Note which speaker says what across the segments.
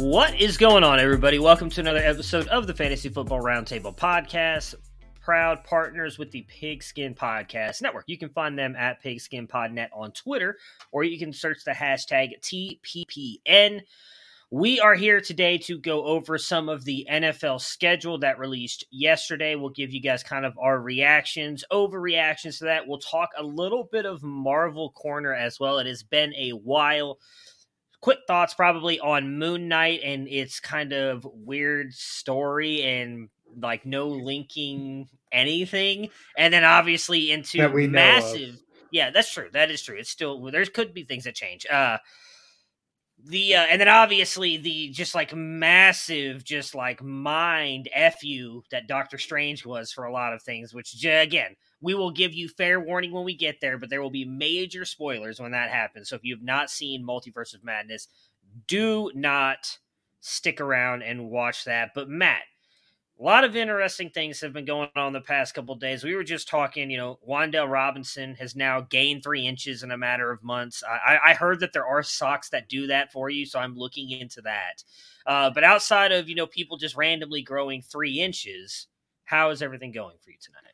Speaker 1: What is going on, everybody? Welcome to another episode of the Fantasy Football Roundtable Podcast. Proud partners with the Pigskin Podcast Network. You can find them at PigskinPodNet on Twitter, or you can search the hashtag TPPN. We are here today to go over some of the NFL schedule that released yesterday. We'll give you guys kind of our reactions, overreactions to that. We'll talk a little bit of Marvel Corner as well. It has been a while quick thoughts probably on Moon Knight and its kind of weird story and like no linking anything, and then obviously into massive. Yeah, that's true. That is true. It's still there could be things that change. Uh the uh, and then obviously the just like massive just like mind fu that Doctor Strange was for a lot of things, which again we will give you fair warning when we get there, but there will be major spoilers when that happens. So if you have not seen Multiverse of Madness, do not stick around and watch that. But Matt, a lot of interesting things have been going on the past couple days. We were just talking, you know, Wan'Dale Robinson has now gained three inches in a matter of months. I, I heard that there are socks that do that for you, so I'm looking into that. Uh, but outside of, you know, people just randomly growing three inches, how is everything going for you tonight?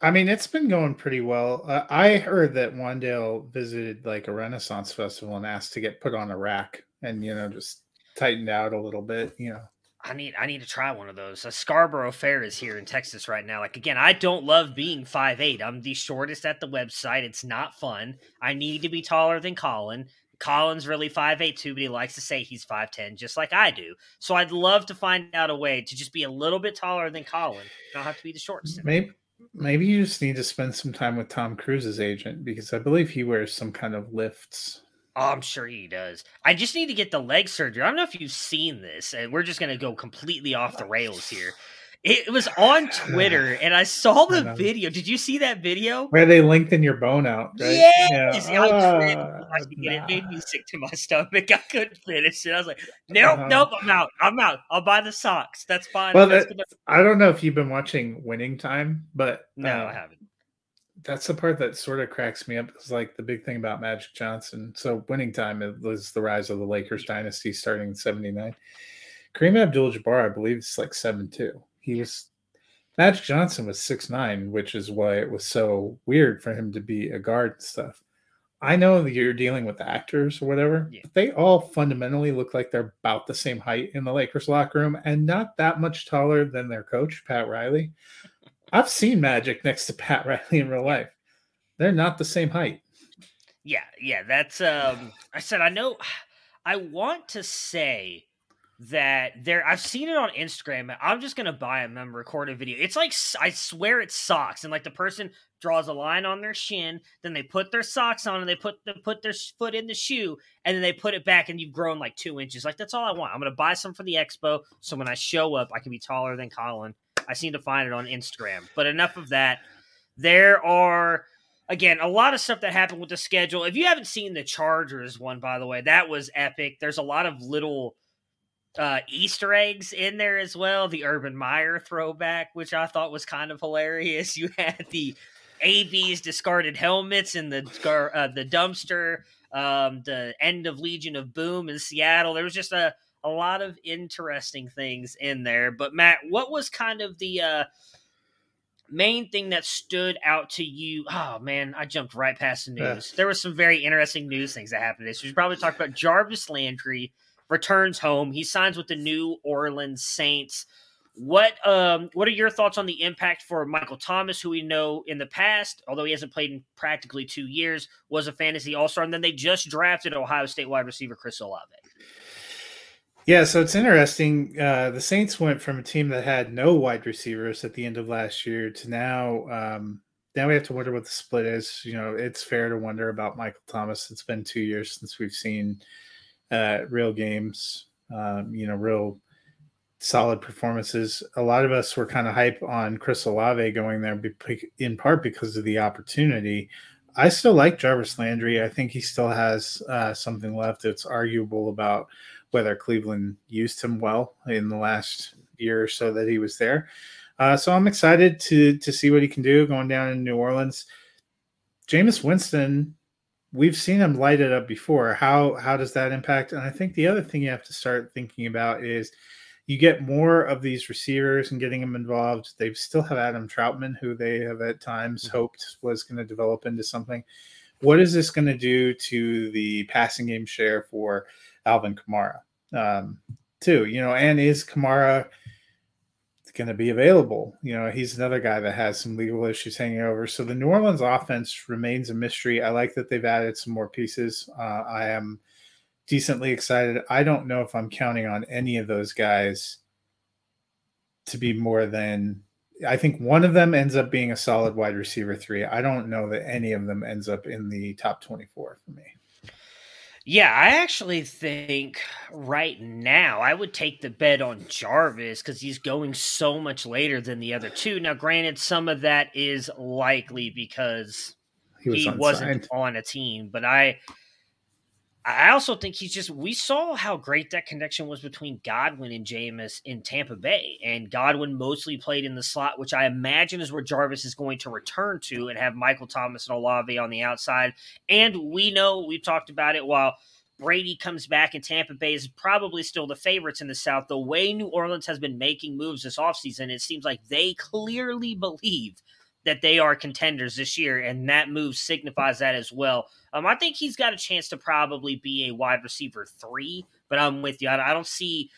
Speaker 2: I mean, it's been going pretty well. Uh, I heard that Wan'Dale visited like a Renaissance festival and asked to get put on a rack and you know just tightened out a little bit. You know,
Speaker 1: I need I need to try one of those. A Scarborough Fair is here in Texas right now. Like again, I don't love being five eight. I'm the shortest at the website. It's not fun. I need to be taller than Colin. Colin's really five eight too, but he likes to say he's five ten, just like I do. So I'd love to find out a way to just be a little bit taller than Colin. Don't have to be the shortest.
Speaker 2: Maybe Maybe you just need to spend some time with Tom Cruise's agent because I believe he wears some kind of lifts.
Speaker 1: Oh, I'm sure he does. I just need to get the leg surgery. I don't know if you've seen this, and we're just going to go completely off the rails here. It was on Twitter, and I saw the I video. Did you see that video
Speaker 2: where they lengthen your bone out? Right?
Speaker 1: Yes, yeah. I uh, It made me sick to my stomach. I couldn't finish it. I was like, "Nope, uh-huh. nope, I'm out. I'm out. I'll buy the socks. That's fine."
Speaker 2: Well, that, I don't know if you've been watching Winning Time, but
Speaker 1: no, uh, I haven't.
Speaker 2: That's the part that sort of cracks me up. It's like the big thing about Magic Johnson. So, Winning Time was the rise of the Lakers dynasty starting in '79. Kareem Abdul-Jabbar, I believe, is like seven two he was Magic Johnson was six nine, which is why it was so weird for him to be a guard and stuff. I know that you're dealing with actors or whatever, yeah. but they all fundamentally look like they're about the same height in the Lakers locker room and not that much taller than their coach, Pat Riley. I've seen Magic next to Pat Riley in real life. They're not the same height.
Speaker 1: Yeah, yeah, that's um I said I know I want to say that there I've seen it on Instagram. I'm just gonna buy them and record a video. It's like I swear it's socks, and like the person draws a line on their shin, then they put their socks on and they put the, put their foot in the shoe, and then they put it back, and you've grown like two inches. Like that's all I want. I'm gonna buy some for the expo, so when I show up, I can be taller than Colin. I seem to find it on Instagram. But enough of that. There are again, a lot of stuff that happened with the schedule. If you haven't seen the Chargers one, by the way, that was epic. There's a lot of little uh, Easter eggs in there as well. The Urban Meyer throwback, which I thought was kind of hilarious. You had the AB's discarded helmets in the uh, the dumpster. Um, the end of Legion of Boom in Seattle. There was just a a lot of interesting things in there. But Matt, what was kind of the uh, main thing that stood out to you? Oh man, I jumped right past the news. There was some very interesting news things that happened. This we should probably talk about Jarvis Landry returns home. He signs with the New Orleans Saints. What um what are your thoughts on the impact for Michael Thomas, who we know in the past, although he hasn't played in practically two years, was a fantasy all star, and then they just drafted Ohio State wide receiver Chris Olave.
Speaker 2: Yeah, so it's interesting. Uh, the Saints went from a team that had no wide receivers at the end of last year to now. Um, now we have to wonder what the split is. You know, it's fair to wonder about Michael Thomas. It's been two years since we've seen uh, real games. Um, you know, real solid performances. A lot of us were kind of hype on Chris Olave going there, in part because of the opportunity. I still like Jarvis Landry. I think he still has uh, something left. It's arguable about whether Cleveland used him well in the last year or so that he was there. Uh, so I'm excited to to see what he can do going down in New Orleans. Jameis Winston, we've seen him light it up before. How how does that impact? And I think the other thing you have to start thinking about is you get more of these receivers and getting them involved. They still have Adam Trautman, who they have at times mm-hmm. hoped was going to develop into something. What is this going to do to the passing game share for Alvin Kamara um, too. You know, and is Kamara going to be available? You know, he's another guy that has some legal issues hanging over. So the New Orleans offense remains a mystery. I like that they've added some more pieces. Uh, I am decently excited. I don't know if I'm counting on any of those guys to be more than I think one of them ends up being a solid wide receiver three. I don't know that any of them ends up in the top 24 for me.
Speaker 1: Yeah, I actually think right now I would take the bet on Jarvis because he's going so much later than the other two. Now, granted, some of that is likely because he, was he wasn't on a team, but I I also think he's just we saw how great that connection was between Godwin and Jameis in Tampa Bay. And Godwin mostly played in the slot, which I imagine is where Jarvis is going to return to and have Michael Thomas and Olave on the outside. And we know we've talked about it while Brady comes back and Tampa Bay is probably still the favorites in the South. The way New Orleans has been making moves this offseason, it seems like they clearly believe that they are contenders this year, and that move signifies that as well. Um, I think he's got a chance to probably be a wide receiver three, but I'm with you. I, I don't see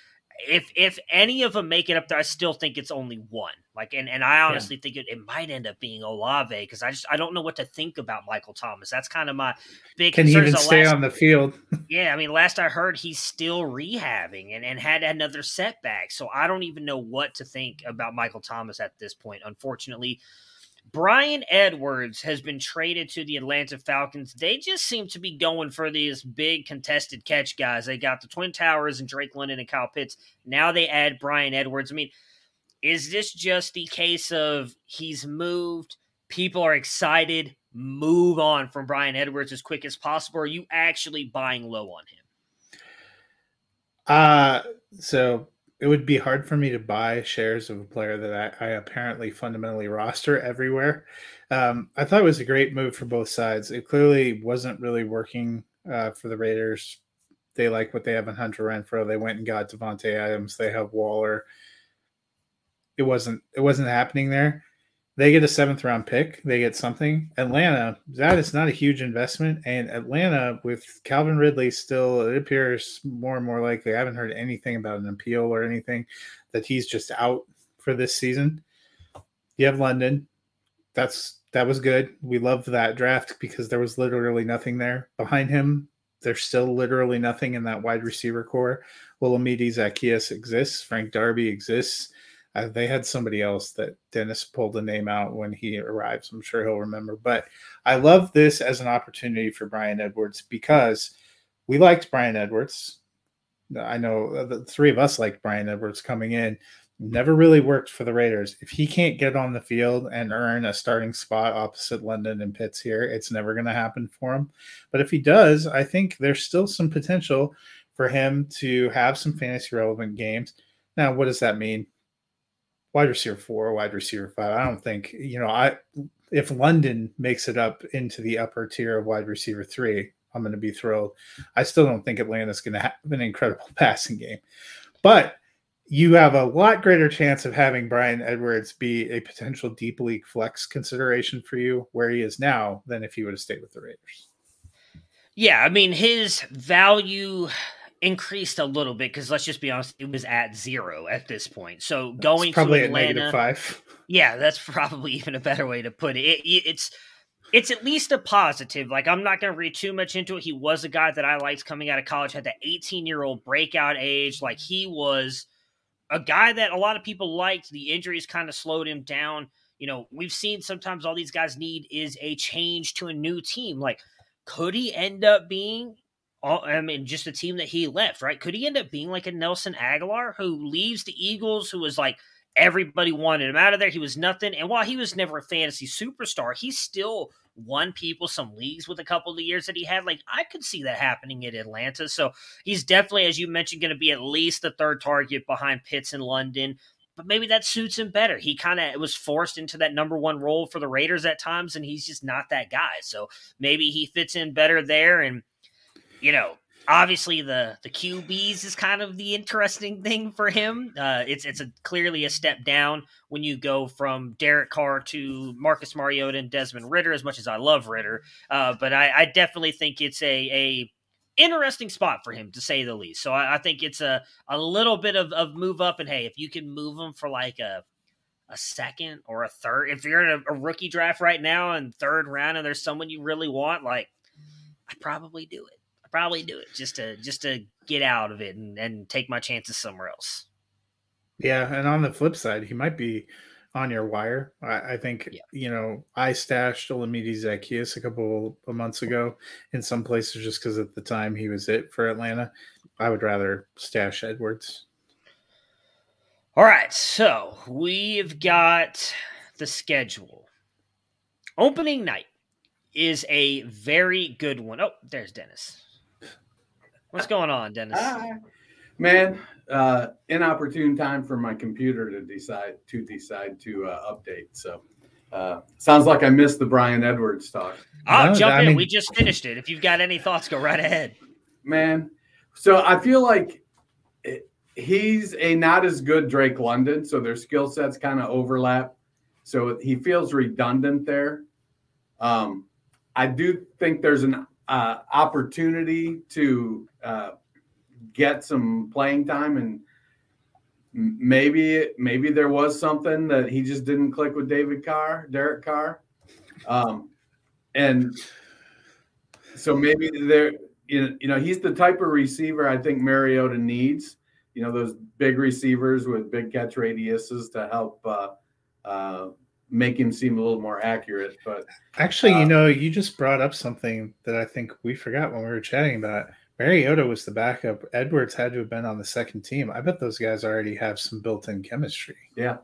Speaker 1: if if any of them make it up there. I still think it's only one. Like, and and I honestly yeah. think it, it might end up being Olave because I just I don't know what to think about Michael Thomas. That's kind of my big.
Speaker 2: Can
Speaker 1: concern.
Speaker 2: he even stay last, on the field?
Speaker 1: yeah, I mean, last I heard, he's still rehabbing and and had another setback. So I don't even know what to think about Michael Thomas at this point. Unfortunately, Bryan Edwards has been traded to the Atlanta Falcons. They just seem to be going for these big contested catch guys. They got the Twin Towers and Drake London and Kyle Pitts. Now they add Bryan Edwards. I mean, is this just the case of he's moved? People are excited. Move on from Bryan Edwards as quick as possible. are you actually buying low on him?
Speaker 2: Uh so it would be hard for me to buy shares of a player that I, I apparently fundamentally roster everywhere. Um, I thought it was a great move for both sides. It clearly wasn't really working uh, for the Raiders. They like what they have in Hunter Renfrow. They went and got Davante Adams. They have Waller. It wasn't. It wasn't happening there. They get a seventh round pick. They get something. Atlanta, that is not a huge investment. And Atlanta, with Calvin Ridley still, it appears more and more likely. I haven't heard anything about an appeal or anything that he's just out for this season. You have London. That's that was good. We loved that draft because there was literally nothing there behind him. There's still literally nothing in that wide receiver core. Olamide Zaccheaus exists. Frank Darby exists. Uh, they had somebody else that Dennis pulled the name out when he arrives. I'm sure he'll remember. But I love this as an opportunity for Bryan Edwards because we liked Bryan Edwards. I know the three of us liked Bryan Edwards coming in. Never really worked for the Raiders. If he can't get on the field and earn a starting spot opposite London and Pitts here, it's never going to happen for him. But if he does, I think there's still some potential for him to have some fantasy relevant games. Now, what does that mean? Wide receiver four, wide receiver five. I don't think you know. I if London makes it up into the upper tier of wide receiver three, I'm going to be thrilled. I still don't think Atlanta's going to have an incredible passing game, but you have a lot greater chance of having Bryan Edwards be a potential deep league flex consideration for you where he is now than if he would have stayed with the Raiders.
Speaker 1: Yeah, I mean his value increased a little bit because let's just be honest, it was at zero at this point. So going
Speaker 2: probably
Speaker 1: to
Speaker 2: Atlanta, five.
Speaker 1: Yeah, that's probably even a better way to put it. it, it it's it's at least a positive. Like I'm not going to read too much into it. He was a guy that I liked coming out of college, had that 18 year old breakout age. Like he was a guy that a lot of people liked. The injuries kind of slowed him down. You know, we've seen sometimes all these guys need is a change to a new team. Like, could he end up being? I mean, just a team that he left, right? Could he end up being like a Nelson Agholor who leaves the Eagles, who was like everybody wanted him out of there. He was nothing. And while he was never a fantasy superstar, he still won people some leagues with a couple of the years that he had. Like I could see that happening in Atlanta. So he's definitely, as you mentioned, going to be at least the third target behind Pitts in London. But maybe that suits him better. He kind of was forced into that number one role for the Raiders at times, and he's just not that guy. So maybe he fits in better there. And you know, obviously the the QBs is kind of the interesting thing for him. Uh, it's it's a clearly a step down when you go from Derek Carr to Marcus Mariota and Desmond Ridder. As much as I love Ridder, uh, but I, I, definitely think it's a a interesting spot for him to say the least. So I, I think it's a a little bit of, of move up. And hey, if you can move him for like a a second or a third, if you're in a, a rookie draft right now and third round, and there's someone you really want, like I'd probably do it probably do it just to just to get out of it and, and take my chances somewhere else.
Speaker 2: Yeah, and on the flip side, he might be on your wire. I, I think yeah. you know I stashed Olamide Zaccheaus a couple of months ago in some places just because at the time he was it for Atlanta. I would rather stash Edwards.
Speaker 1: All right, so we've got the schedule. Opening night is a very good one. Oh, there's Dennis. What's going on, Dennis? Hi.
Speaker 3: Man, uh, inopportune time for my computer to decide to decide to uh, update. So uh, sounds like I missed the Bryan Edwards talk.
Speaker 1: Oh, no, jump I in. Mean... We just finished it. If you've got any thoughts, go right ahead.
Speaker 3: Man, so I feel like he's a not as good Drake London, so their skill sets kind of overlap. So he feels redundant there. Um, I do think there's an uh, opportunity to uh, get some playing time and maybe maybe there was something that he just didn't click with David Carr, Derek Carr, um, and so maybe there you know, he's the type of receiver I think Mariota needs. You know those big receivers with big catch radiuses to help uh, uh, make him seem a little more accurate. But
Speaker 2: actually, uh, you know, you just brought up something that I think we forgot when we were chatting about. Mariota was the backup. Edwards had to have been on the second team. I bet those guys already have some built-in chemistry.
Speaker 3: Yeah.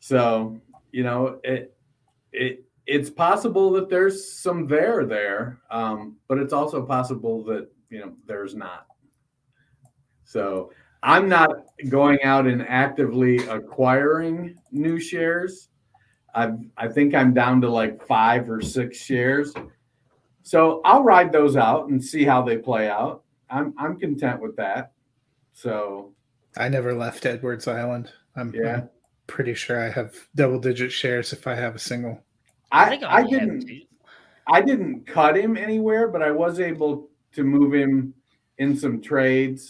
Speaker 3: So you know it it it's possible that there's some there there, um, but it's also possible that you know there's not. So I'm not going out and actively acquiring new shares. I I think I'm down to like five or six shares. So I'll ride those out and see how they play out. I'm I'm content with that. So
Speaker 2: I never left Edwards Island. I'm, yeah. I'm pretty sure I have double digit shares if I have a single.
Speaker 3: I, I, I didn't I didn't cut him anywhere, but I was able to move him in some trades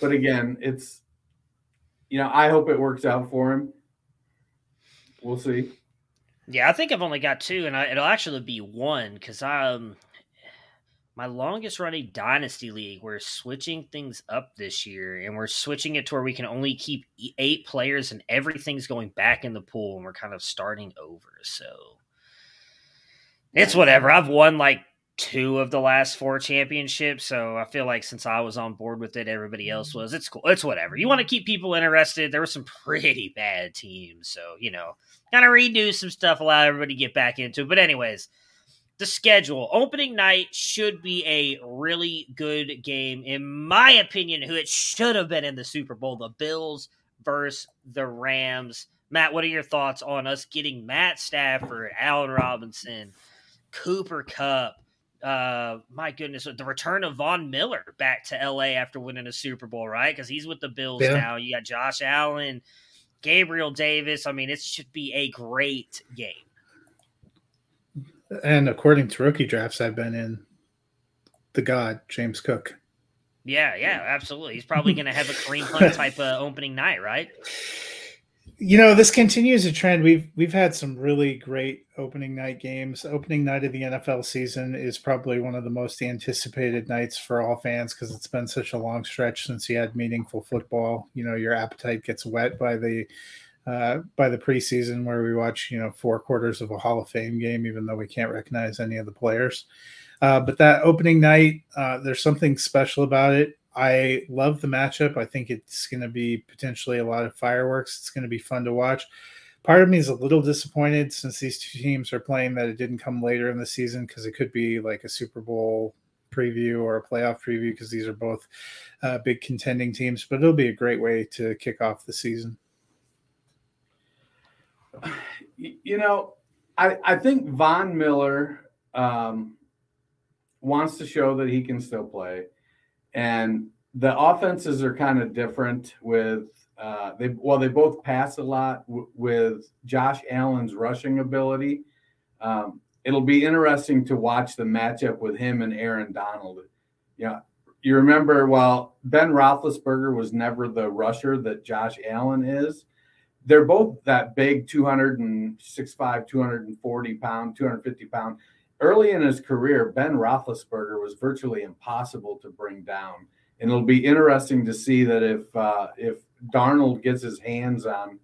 Speaker 3: but again, it's you know, I hope it works out for him. We'll see.
Speaker 1: Yeah, I think I've only got two, and I, it'll actually be one because um, my longest running dynasty league. We're switching things up this year, and we're switching it to where we can only keep eight players, and everything's going back in the pool, and we're kind of starting over. So it's whatever. I've won like two of the last four championships. So I feel like since I was on board with it, everybody else mm-hmm. was. It's cool. It's whatever. You want to keep people interested. There were some pretty bad teams. So, you know, kind of redo some stuff, allow everybody to get back into it. But, anyways, the schedule opening night should be a really good game, in my opinion, who it should have been in the Super Bowl the Bills versus the Rams. Matt, what are your thoughts on us getting Matt Stafford, Allen Robinson, Cooper Kupp? Uh, my goodness, the return of Von Miller back to LA after winning a Super Bowl, right? Because he's with the Bills yeah. now. You got Josh Allen, Gabriel Davis. I mean, it should be a great game.
Speaker 2: And according to rookie drafts I've been in, the god James Cook.
Speaker 1: Yeah, yeah, absolutely. He's probably going to have a Kareem Hunt type of opening night, right?
Speaker 2: You know, this continues a trend. We've we've had some really great opening night games. Opening night of the NFL season is probably one of the most anticipated nights for all fans because it's been such a long stretch since you had meaningful football. You know, your appetite gets wet by the uh, by the preseason where we watch you know four quarters of a Hall of Fame game, even though we can't recognize any of the players. Uh, but that opening night, uh, there's something special about it. I love the matchup. I think it's going to be potentially a lot of fireworks. It's going to be fun to watch. Part of me is a little disappointed since these two teams are playing that it didn't come later in the season because it could be like a Super Bowl preview or a playoff preview because these are both uh, big contending teams. But it'll be a great way to kick off the season.
Speaker 3: You know, I, I think Von Miller um, wants to show that he can still play. And the offenses are kind of different with uh, they well they both pass a lot w- with Josh Allen's rushing ability. Um, it'll be interesting to watch the matchup with him and Aaron Donald. Yeah, you remember while Ben Roethlisberger was never the rusher that Josh Allen is. They're both that big 265, 240 pound, 250 pound early in his career, Ben Roethlisberger was virtually impossible to bring down, and it'll be interesting to see that if uh, if Donald gets his hands on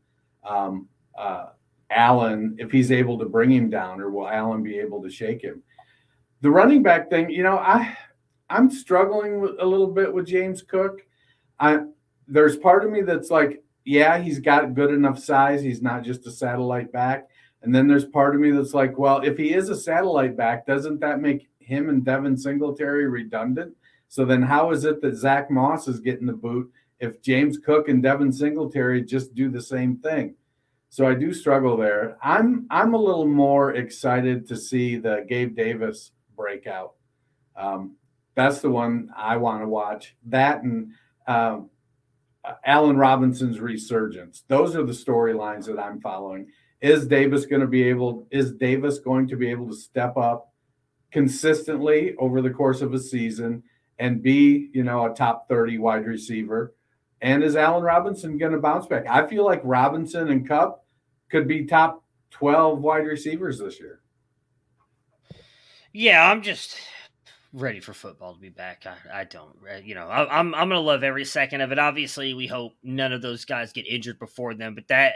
Speaker 3: um, uh, Allen, if he's able to bring him down, or will Allen be able to shake him? The running back thing, you know, I I'm struggling a little bit with James Cook. I there's part of me that's like, yeah, he's got good enough size. He's not just a satellite back. And then there's part of me that's like, well, if he is a satellite back, doesn't that make him and Devin Singletary redundant? So then how is it that Zach Moss is getting the boot if James Cook and Devin Singletary just do the same thing? So I do struggle there. I'm I'm a little more excited to see the Gabe Davis breakout. Um, that's the one I want to watch. That and um, Allen Robinson's resurgence. Those are the storylines that I'm following is Davis going to be able is Davis going to be able to step up consistently over the course of a season and be, you know, a top 30 wide receiver? And is Allen Robinson going to bounce back? I feel like Robinson and Kupp could be top 12 wide receivers this year.
Speaker 1: Yeah, I'm just ready for football to be back. I, I don't, uh, you know, I, I'm I'm gonna love every second of it. Obviously, we hope none of those guys get injured before then, but that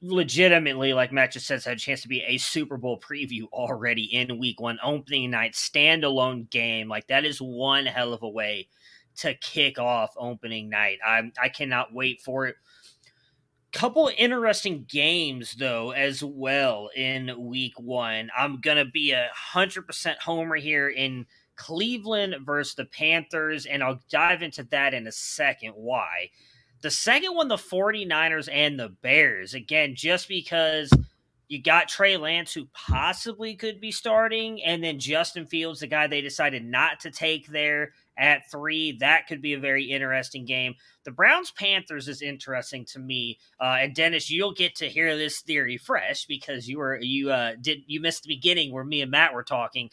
Speaker 1: legitimately, like Matt just says, had a chance to be a Super Bowl preview already in week one, opening night, standalone game. Like that is one hell of a way to kick off opening night. I I cannot wait for it. Couple interesting games though as well in week one. I'm gonna be a hundred percent homer here in Cleveland versus the Panthers, and I'll dive into that in a second. Why? The second one, the 49ers and the Bears. Again, just because you got Trey Lance, who possibly could be starting, and then Justin Fields, the guy they decided not to take there at three. That could be a very interesting game. The Browns Panthers is interesting to me. Uh, and Dennis, you'll get to hear this theory fresh because you were you uh, did you missed the beginning where me and Matt were talking.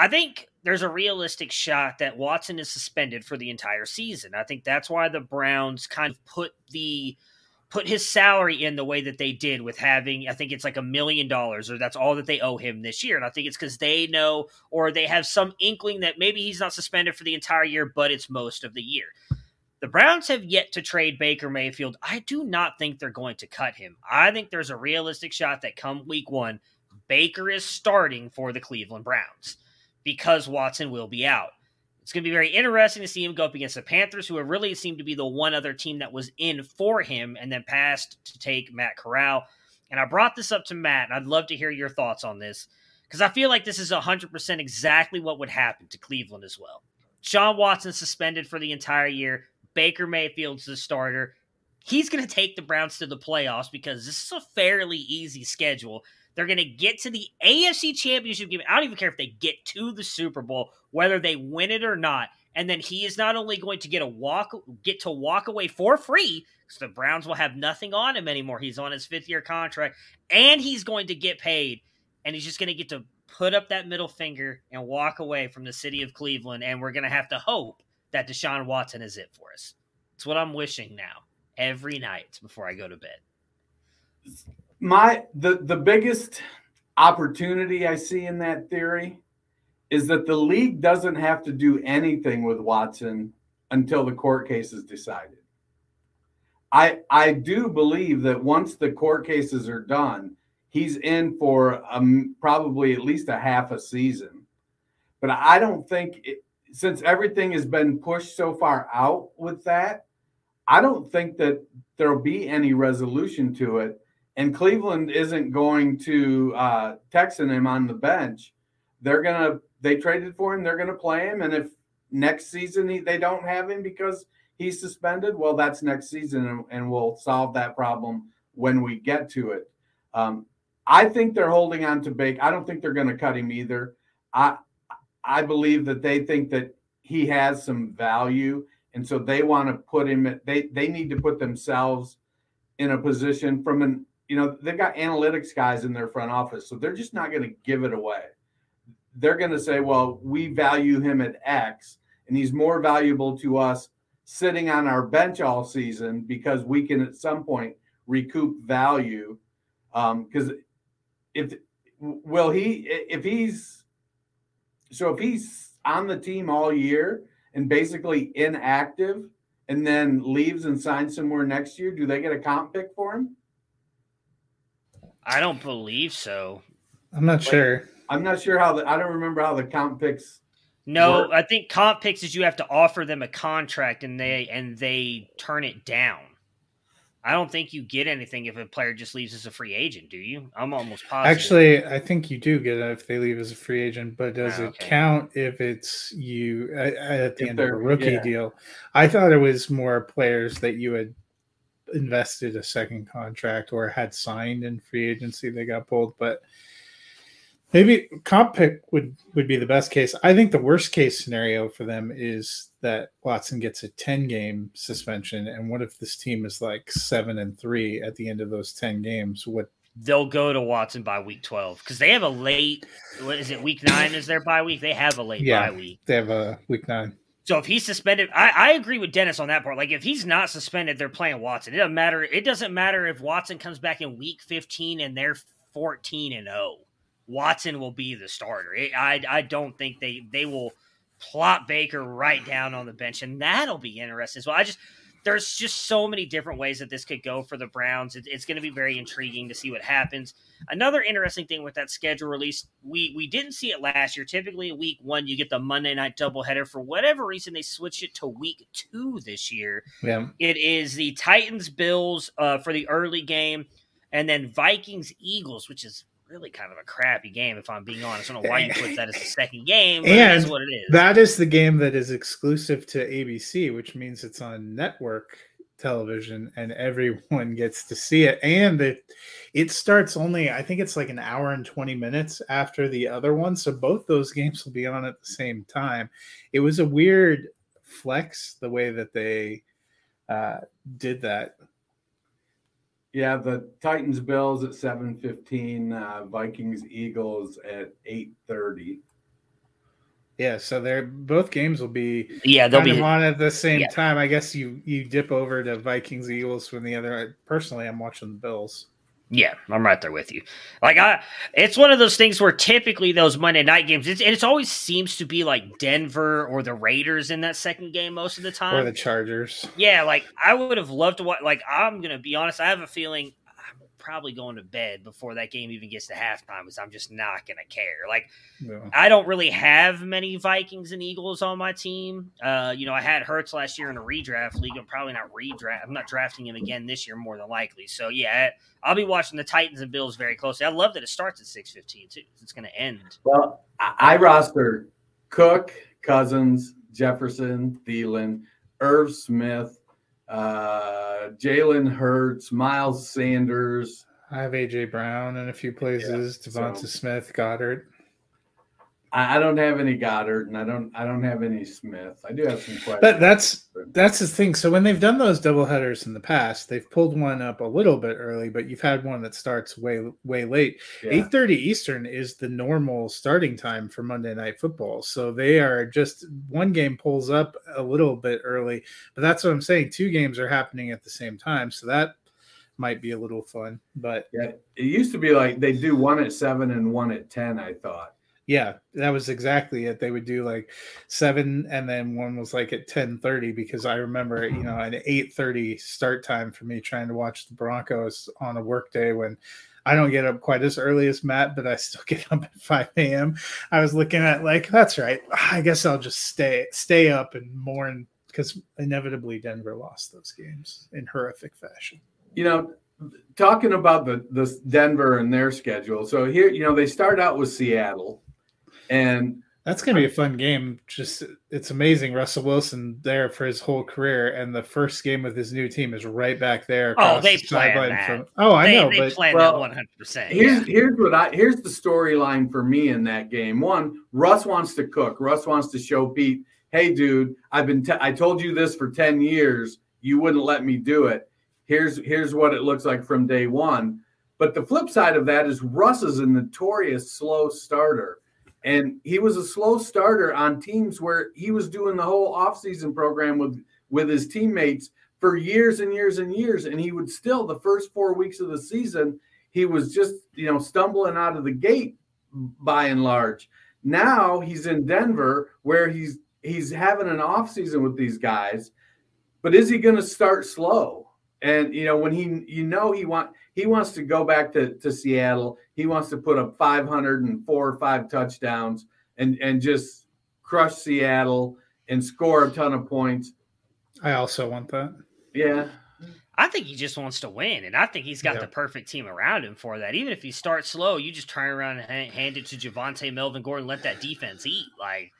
Speaker 1: I think there's a realistic shot that Watson is suspended for the entire season. I think that's why the Browns kind of put the put his salary in the way that they did with having I think it's like a million dollars or that's all that they owe him this year. And I think it's cuz they know or they have some inkling that maybe he's not suspended for the entire year but it's most of the year. The Browns have yet to trade Baker Mayfield. I do not think they're going to cut him. I think there's a realistic shot that come week 1 Baker is starting for the Cleveland Browns because Watson will be out. It's going to be very interesting to see him go up against the Panthers, who have really seemed to be the one other team that was in for him and then passed to take Matt Corral. And I brought this up to Matt, and I'd love to hear your thoughts on this because I feel like this is 100% exactly what would happen to Cleveland as well. Sean Watson suspended for the entire year. Baker Mayfield's the starter. He's going to take the Browns to the playoffs because this is a fairly easy schedule They're going to get to the AFC Championship game. I don't even care if they get to the Super Bowl, whether they win it or not. And then he is not only going to get a walk, get to walk away for free, because the Browns will have nothing on him anymore. He's on his fifth year contract, and he's going to get paid, and he's just going to get to put up that middle finger and walk away from the city of Cleveland. And we're going to have to hope that Deshaun Watson is it for us. It's what I'm wishing now every night before I go to bed
Speaker 3: my the the biggest opportunity I see in that theory is that the league doesn't have to do anything with Watson until the court case is decided. I I do believe that once the court cases are done, he's in for um, probably at least a half a season. But I don't think it, since everything has been pushed so far out with that, I don't think that there'll be any resolution to it and Cleveland isn't going to uh, Texan him on the bench. They're gonna they traded for him. They're gonna play him, and if next season he, they don't have him because he's suspended, well, that's next season, and, and we'll solve that problem when we get to it. Um, I think they're holding on to Bake. I don't think they're going to cut him either. I I believe that they think that he has some value, and so they want to put him. They they need to put themselves in a position from an you know, they've got analytics guys in their front office, so they're just not going to give it away. They're going to say, well, we value him at X, and he's more valuable to us sitting on our bench all season because we can at some point recoup value. Because um, if will he if he's so if he's on the team all year and basically inactive and then leaves and signs somewhere next year, do they get a comp pick for him?
Speaker 1: I don't believe so.
Speaker 2: I'm not like, sure.
Speaker 3: I'm not sure how the I don't remember how the comp picks.
Speaker 1: No, work. I think comp picks is you have to offer them a contract and they and they turn it down. I don't think you get anything if a player just leaves as a free agent, do you? I'm almost positive.
Speaker 2: Actually, I think you do get it if they leave as a free agent, but does oh, okay. it count if it's you at, at the if end of a rookie yeah. deal? I thought it was more players that you had invested a second contract or had signed in free agency they got pulled but maybe comp pick would would be the best case. I think the worst case scenario for them is that watson gets a 10 game suspension and what if this team is like 7 and 3 at the end of those 10 games? What
Speaker 1: they'll go to watson by week 12 because they have a late what is it week 9 is their bye week? They have a late yeah, bye week.
Speaker 2: they have a week 9
Speaker 1: so if he's suspended, I, I agree with Dennis on that part. Like if he's not suspended, they're playing Watson. It doesn't matter. It doesn't matter if Watson comes back in week 15 and they're 14 and 0. Watson will be the starter. It, I I don't think they they will plot Baker right down on the bench, and that'll be interesting as well. I just there's just so many different ways that this could go for the Browns. It, it's going to be very intriguing to see what happens. Another interesting thing with that schedule release, we we didn't see it last year. Typically, week one you get the Monday night doubleheader. For whatever reason, they switched it to week two this year.
Speaker 2: Yeah,
Speaker 1: it is the Titans Bills uh, for the early game, and then Vikings Eagles, which is really kind of a crappy game, if I'm being honest. I don't know why you put that as the second game, but and what it is.
Speaker 2: That is the game that is exclusive to ABC, which means it's on network television and everyone gets to see it. And it it starts only, I think it's like an hour and 20 minutes after the other one. So both those games will be on at the same time. It was a weird flex the way that they uh, did that
Speaker 3: yeah, the Titans Bills at seven fifteen, uh, Vikings Eagles at eight thirty.
Speaker 2: Yeah, so they're both games will be
Speaker 1: yeah they'll be
Speaker 2: on at the same yeah. time. I guess you you dip over to Vikings Eagles from the other. Personally, I'm watching the Bills.
Speaker 1: Yeah, I'm right there with you. Like I, it's one of those things where typically those Monday night games, it's, and it always seems to be like Denver or the Raiders in that second game most of the time,
Speaker 2: or the Chargers.
Speaker 1: Yeah, like I would have loved to watch. Like I'm gonna be honest, I have a feeling probably going to bed before that game even gets to halftime because I'm just not going to care. Like, yeah. I don't really have many Vikings and Eagles on my team. Uh, you know, I had Hurts last year in a redraft league. I'm probably not redraft. I'm not drafting him again this year more than likely. So yeah, I'll be watching the Titans and Bills very closely. I love that it starts at 6:15 too. It's going to end.
Speaker 3: Well, I, I roster Cook, Cousins, Jefferson, Thielen, Irv Smith, uh, Jalen Hurts, Miles Sanders,
Speaker 2: I have AJ Brown in a few places.
Speaker 3: Yeah,
Speaker 2: Devonta
Speaker 3: so-
Speaker 2: Smith, Goedert.
Speaker 3: I, don't have any Goedert, and I don't I don't have any Smith. I do have some questions.
Speaker 2: But that's that's the thing. So when they've done those double headers in the past, they've pulled one up a little bit early, but you've had one that starts way way late.
Speaker 3: Yeah.
Speaker 2: Eight thirty Eastern is the normal starting time for Monday Night Football. So they are just one game pulls up a little bit early, but that's what I'm saying. Two games are happening at the same time, so that might be a little fun. But
Speaker 3: Yeah, it used to be like they do one at seven and one at ten. I thought.
Speaker 2: Yeah, that was exactly it. They would do like seven, and then one was like at ten thirty because I remember, you know, mm-hmm. an eight thirty start time for me trying to watch the Broncos on a work day when I don't get up quite as early as Matt, but I still get up at five a.m. I was looking at like that's right. I guess I'll just stay stay up and mourn because inevitably Denver lost those games in horrific fashion.
Speaker 3: you know, talking about the the Denver and their schedule. So here, you know, they start out with Seattle, and
Speaker 2: That's gonna be a fun game. Just it's amazing. Russell Wilson there for his whole career, and the first game with his new team is right back there.
Speaker 1: Oh, they
Speaker 2: the
Speaker 1: planned
Speaker 2: sideline
Speaker 1: that.
Speaker 2: From, oh, I
Speaker 1: they,
Speaker 2: know,
Speaker 1: they
Speaker 2: but
Speaker 1: planned
Speaker 3: well,
Speaker 1: that one hundred percent.
Speaker 3: here's here's what I here's the storyline for me in that game. One, Russ wants to cook. Russ wants to show Pete, hey, dude, I've been t- I told you this for ten years. You wouldn't let me do it. Here's here's what it looks like from day one. But the flip side of that is Russ is a notorious slow starter. And he was a slow starter on teams where he was doing the whole offseason program with with his teammates for years and years and years. And he would still, the first four weeks of the season, he was just, you know, stumbling out of the gate by and large. Now he's in Denver where he's he's having an offseason with these guys. But is he going to start slow? And you know, when he you know he want he wants to go back to, to Seattle. He wants to put up 500 and four or five touchdowns and and just crush Seattle and score a ton of points.
Speaker 2: I also want that.
Speaker 3: Yeah.
Speaker 1: I think he just wants to win, and I think he's got
Speaker 2: Yeah.
Speaker 1: the perfect team around him for that. Even if he starts slow, you just turn around and hand it to Javonte Melvin Gordon, let that defense eat. Like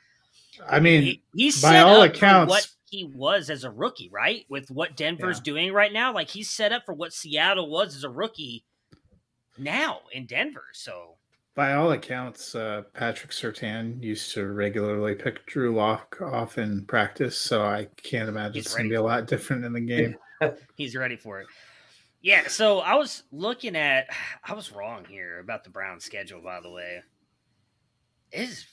Speaker 2: I mean,
Speaker 1: he, he's
Speaker 2: by
Speaker 1: set
Speaker 2: all
Speaker 1: up
Speaker 2: accounts-
Speaker 1: what he was as a rookie, right? With what Denver's
Speaker 2: Yeah.
Speaker 1: doing right now, like he's set up for what Seattle was as a rookie now in Denver. So
Speaker 2: by all accounts, uh, Patrick Surtain used to regularly pick Drew Lock off in practice, so I can't imagine
Speaker 1: He's
Speaker 2: it's going to be a lot different in the game.
Speaker 1: he's ready for it. Yeah, so I was looking at I was wrong here about the Brown schedule, by the way. It is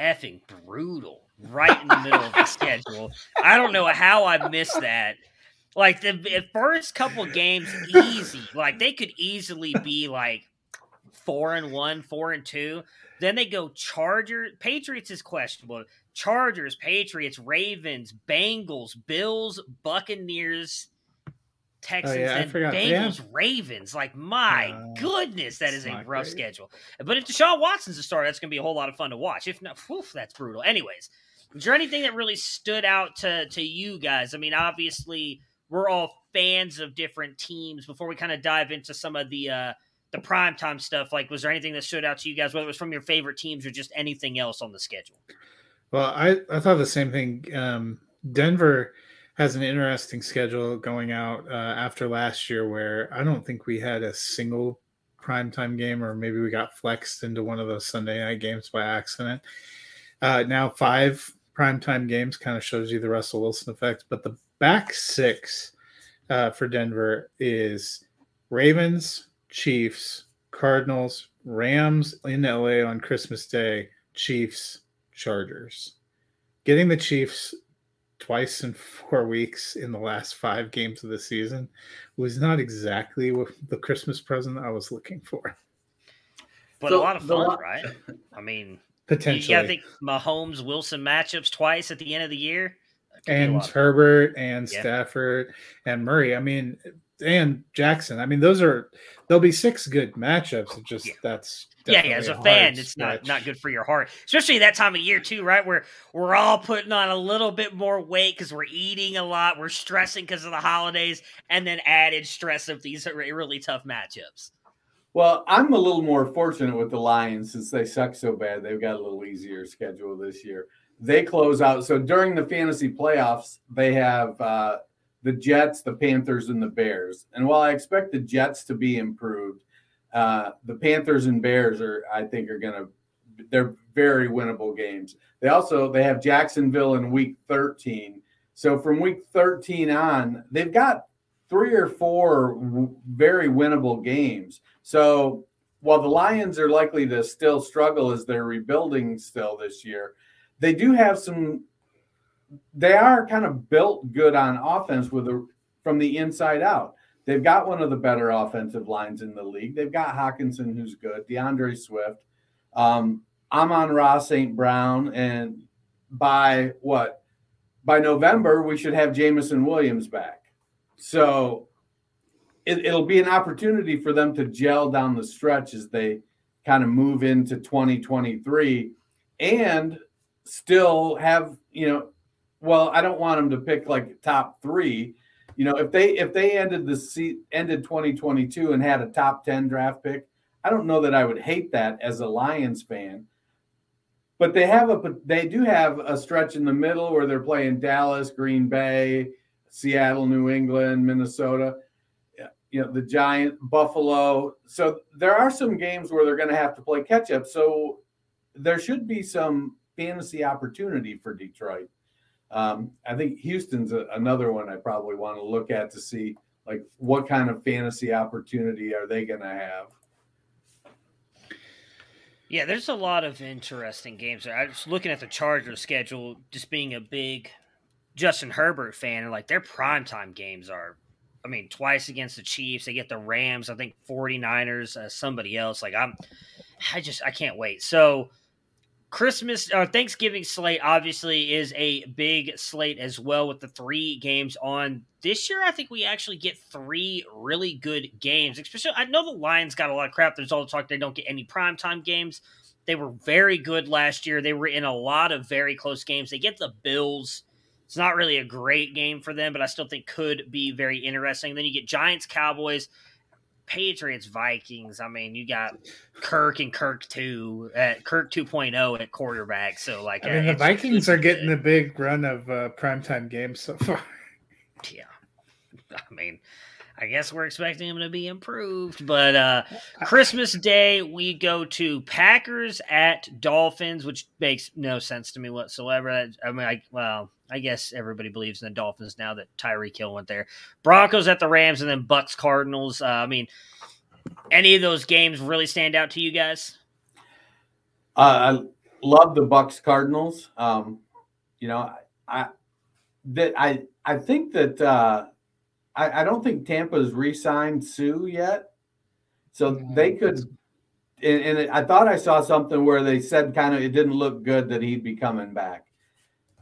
Speaker 1: effing brutal right in the middle of the schedule. I don't know how I missed that. Like the, the first couple games, easy. Like they could easily be like four and one, four and two. Then they go Chargers. Patriots is questionable. Chargers, Patriots, Ravens, Bengals, Bills, Buccaneers, Texans,
Speaker 2: Oh, yeah,
Speaker 1: and
Speaker 2: forgot. Yeah.
Speaker 1: Bengals, Ravens. Like my
Speaker 2: Uh,
Speaker 1: goodness, that is a rough
Speaker 2: great.
Speaker 1: schedule. But if Deshaun Watson's a starter, that's going to be a whole lot of fun to watch. If not, whew, that's brutal. Anyways, is there anything that really stood out to to you guys? I mean, obviously, we're all fans of different teams. Before we kind of dive into some of the uh, the primetime stuff, like, was there anything that stood out to you guys, whether it was from your favorite teams or just anything else on the schedule?
Speaker 2: Well, I, I thought the same thing. Um, Denver has an interesting schedule going out uh, after last year, where I don't think we had a single primetime game, or maybe we got flexed into one of those Sunday night games by accident. Uh, now five primetime games kind of shows you the Russell Wilson effect, but the back six uh, for Denver is Ravens, Chiefs, Cardinals, Rams in LA on Christmas Day, Chiefs, Chargers. Getting the Chiefs twice in four weeks in the last five games of the season was not exactly what the Christmas present I was looking for.
Speaker 1: But
Speaker 3: So,
Speaker 1: a lot of
Speaker 3: the
Speaker 1: fun,
Speaker 3: lo-
Speaker 1: right? I mean,
Speaker 2: Potentially.
Speaker 1: Yeah, I to think Mahomes Wilson matchups twice at the end of the year. That could be a
Speaker 2: and Herbert and
Speaker 1: Yeah.
Speaker 2: Stafford and Murray. I mean, and Jackson. I mean, those are there'll be six good matchups. It just
Speaker 1: Yeah.
Speaker 2: that's
Speaker 1: yeah, yeah. As a
Speaker 2: definitely
Speaker 1: fan, it's not
Speaker 2: stretch.
Speaker 1: not good for your heart, especially that time of year too, right? Where we're all putting on a little bit more weight because we're eating a lot, we're stressing because of the holidays, and then added stress of these really tough matchups.
Speaker 3: Well, I'm a little more fortunate with the Lions since they suck so bad. They've got a little easier schedule this year. They close out. So during the fantasy playoffs, they have uh, the Jets, the Panthers, and the Bears. And while I expect the Jets to be improved, Uh, the Panthers and Bears are, I think, are going to. They're very winnable games. They also they have Jacksonville in Week 13. So from Week 13 on, they've got three or four very winnable games. So while the Lions are likely to still struggle as they're rebuilding still this year, they do have some. They are kind of built good on offense with a, from the inside out. They've got one of the better offensive lines in the league. They've got Hockenson, who's good, D'Andre Swift, um, Amon-Ra, St. Brown, and by what? By November, we should have Jameson Williams back. So it, it'll be an opportunity for them to gel down the stretch as they kind of move into 2023 and still have, you know, well, I don't want them to pick like top three. You know, if they if they ended the seat ended 2022 and had a top 10 draft pick, I don't know that I would hate that as a Lions fan. But they have a they do have a stretch in the middle where they're playing Dallas, Green Bay, Seattle, New England, Minnesota you know the Giant, Buffalo. So there are some games where they're going to have to play catch up. So there should be some fantasy opportunity for Detroit. Um, I think Houston's a, another one I probably want to look at to see like what kind of fantasy opportunity are they going to have.
Speaker 1: Yeah, there's a lot of interesting games. I was looking at the Chargers schedule, just being a big Justin Herbert fan, and like their primetime games are I mean, twice against the Chiefs. They get the Rams, I think 49ers, uh, somebody else. Like I'm I just I can't wait. So Christmas or uh, Thanksgiving slate obviously is a big slate as well with the three games on. This year I think we actually get three really good games. Especially I know the Lions got a lot of crap. There's all the talk they don't get any primetime games. They were very good last year. They were in a lot of very close games. They get the Bills it's not really a great game for them, but I still think could be very interesting. Then you get Giants, Cowboys, Patriots, Vikings. I mean, you got Kirk and Kirk two at Kirk 2.0 at quarterback. So like,
Speaker 2: I mean, the Vikings are getting a big run of uh, primetime games so far.
Speaker 1: Yeah, I mean, I guess we're expecting him to be improved. But uh, Christmas Day, we go to Packers at Dolphins, which makes no sense to me whatsoever. I mean, I, well, I guess everybody believes in the Dolphins now that Tyreek Hill went there. Broncos at the Rams, and then Bucks Cardinals. Uh, I mean, any of those games really stand out to you guys?
Speaker 3: Uh, I love the Bucks Cardinals. Um, you know, I that I I think that. Uh, I, I don't think Tampa's re-signed Suh yet, so they could. And, and, I thought I saw something where they said kind of it didn't look good that he'd be coming back.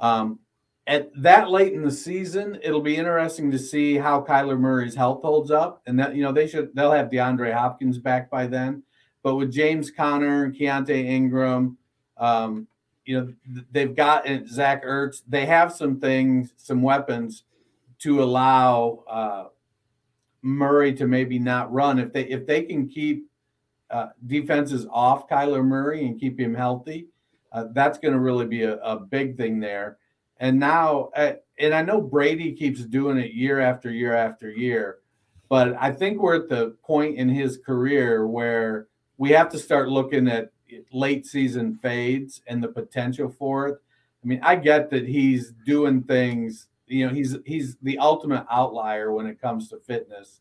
Speaker 3: Um, at that late in the season, it'll be interesting to see how Kyler Murray's health holds up, and that you know they should they'll have DeAndre Hopkins back by then. But with James Conner, Keaontay Ingram, um, you know they've got Zach Ertz. They have some things, some weapons to allow uh, Murray to maybe not run if they if they can keep uh, defenses off Kyler Murray and keep him healthy. Uh, that's going to really be a, a, big thing there. And now, uh, and I know Brady keeps doing it year after year after year, but I think we're at the point in his career where we have to start looking at late season fades and the potential for it. I mean, I get that he's doing things you know he's he's the ultimate outlier when it comes to fitness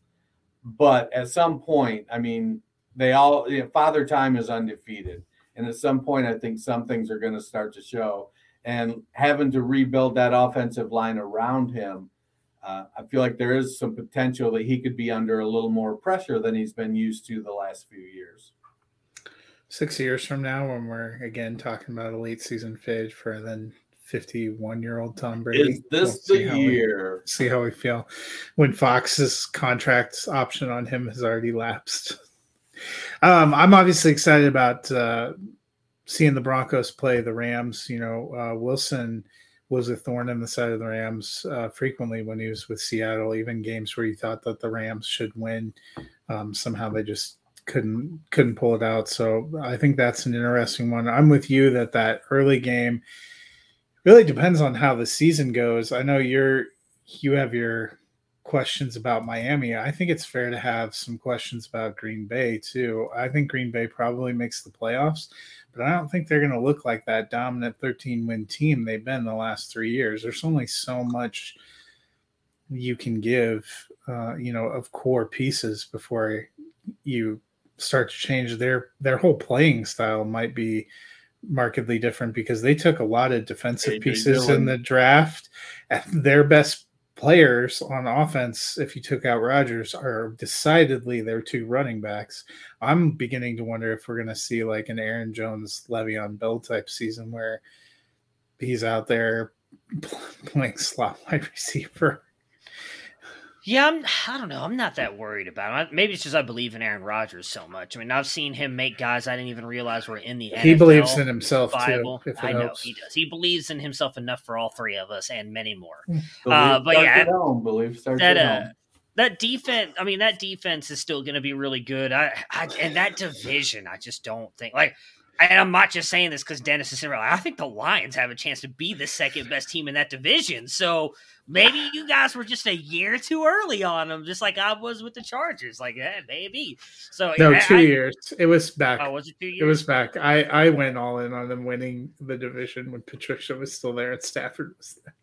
Speaker 3: but at some point i mean they all you know, father time is undefeated and at some point i think some things are going to start to show and having to rebuild that offensive line around him uh, i feel like there is some potential that he could be under a little more pressure than he's been used to the last few years
Speaker 2: six years from now when we're again talking about a late season fade for then 51 year old Tom Brady.
Speaker 3: Is this we'll the year?
Speaker 2: We, see how we feel when Fox's contract option on him has already lapsed. Um, I'm obviously excited about uh, seeing the Broncos play the Rams. You know, uh, Wilson was a thorn in the side of the Rams uh, frequently when he was with Seattle. Even games where you thought that the Rams should win, um, somehow they just couldn't couldn't pull it out. So I think that's an interesting one. I'm with you that that early game really depends on how the season goes. I know you're you have your questions about Miami, I think it's fair to have some questions about Green Bay too. I think Green Bay probably makes the playoffs, but I don't think they're going to look like that dominant 13 win team they've been the last three years. There's only so much you can give, uh, you know, of core pieces before you start to change their their whole playing style might be markedly different because they took a lot of defensive pieces in the draft and their best players on offense if you took out Rodgers are decidedly their two running backs. I'm beginning to wonder if we're going to see like an Aaron Jones Le'Veon Bell type season where he's out there playing slot wide receiver.
Speaker 1: Yeah, I'm, I don't know. I'm not that worried about him. Maybe it's just I believe in Aaron Rodgers so much. I mean, I've seen him make guys I didn't even realize were in the
Speaker 2: end.
Speaker 1: He
Speaker 2: believes in himself
Speaker 1: Bible.
Speaker 2: too. If it
Speaker 1: I know
Speaker 2: helps.
Speaker 1: he does. He believes in himself enough for all three of us and many more.
Speaker 3: Belief
Speaker 1: Uh, but yeah,
Speaker 3: at home. Belief starts
Speaker 1: that,
Speaker 3: at
Speaker 1: uh. That defense, I mean, that defense is still going to be really good. I, I and that division, I just don't think like. And I'm not just saying this because Dennis is in. I think the Lions have a chance to be the second best team in that division. So maybe you guys were just a year too early on them, just like I was with the Chargers. Like, eh, maybe. So
Speaker 2: No,
Speaker 1: I-
Speaker 2: two
Speaker 1: I-
Speaker 2: years. It was back.
Speaker 1: Oh, was it two years?
Speaker 2: It was back. I I went all in on them winning the division when Patricia was still there and Stafford was there.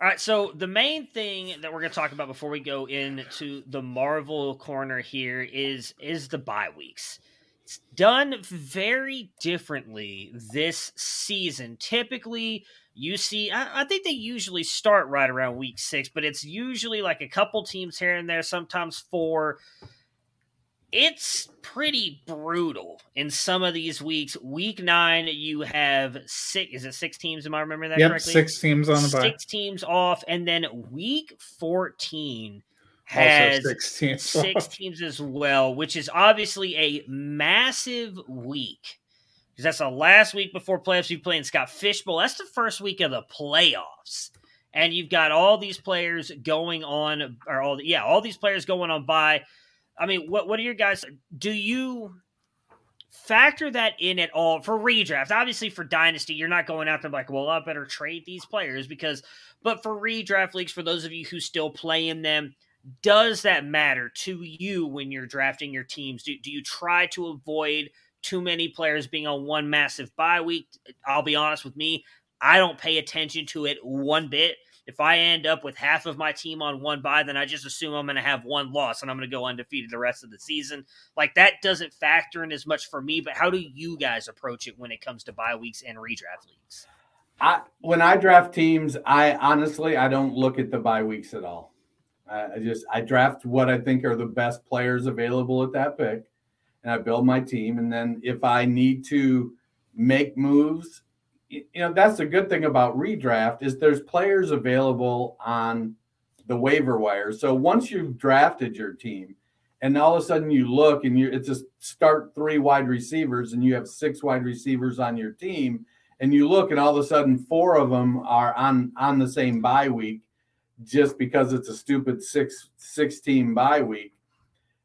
Speaker 1: All right, so the main thing that we're going to talk about before we go into the Marvel corner here is is the bye weeks. It's done very differently this season. Typically, you see, I, I think they usually start right around week six, but it's usually like a couple teams here and there, sometimes four. It's pretty brutal in some of these weeks. Week nine, you have six. Is it six teams? Am I remembering that
Speaker 2: Yep,
Speaker 1: correctly?
Speaker 2: six teams on the bye.
Speaker 1: six teams off, and then week fourteen has
Speaker 2: six teams.
Speaker 1: six teams as well, which is obviously a massive week because that's the last week before playoffs. You play in Scott Fish Bowl. That's the first week of the playoffs, and you've got all these players going on, or all yeah, all these players going on by. I mean, what what are your guys? Do you? Factor that in at all for redraft. Obviously, for dynasty, you're not going out there like, well, I better trade these players because. But for redraft leagues, for those of you who still play in them, does that matter to you when you're drafting your teams? Do, do you try to avoid too many players being on one massive bye week? I'll be honest with me, I don't pay attention to it one bit. If I end up with half of my team on one bye, then I just assume I'm going to have one loss and I'm going to go undefeated the rest of the season. Like that doesn't factor in as much for me, but how do you guys approach it when it comes to bye weeks and redraft leagues?
Speaker 3: I when I draft teams, I honestly I don't look at the bye weeks at all. I just I draft what I think are the best players available at that pick, and I build my team. And then if I need to make moves, you know that's the good thing about redraft is there's players available on the waiver wire. So once you've drafted your team, and all of a sudden you look and you it's a start three wide receivers, and you have six wide receivers on your team and you look and all of a sudden four of them are on on the same bye week just because it's a stupid six six team bye week.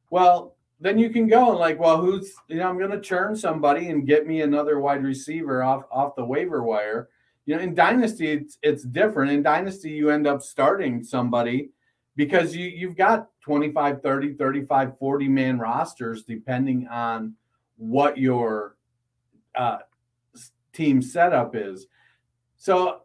Speaker 3: Well then you can go and like well who's you know i'm to churn somebody and get me another wide receiver off off the waiver wire. You know in dynasty it's, it's different. In dynasty you end up starting somebody because you you've got 25 30 35 40 man rosters depending on what your uh, team setup is. So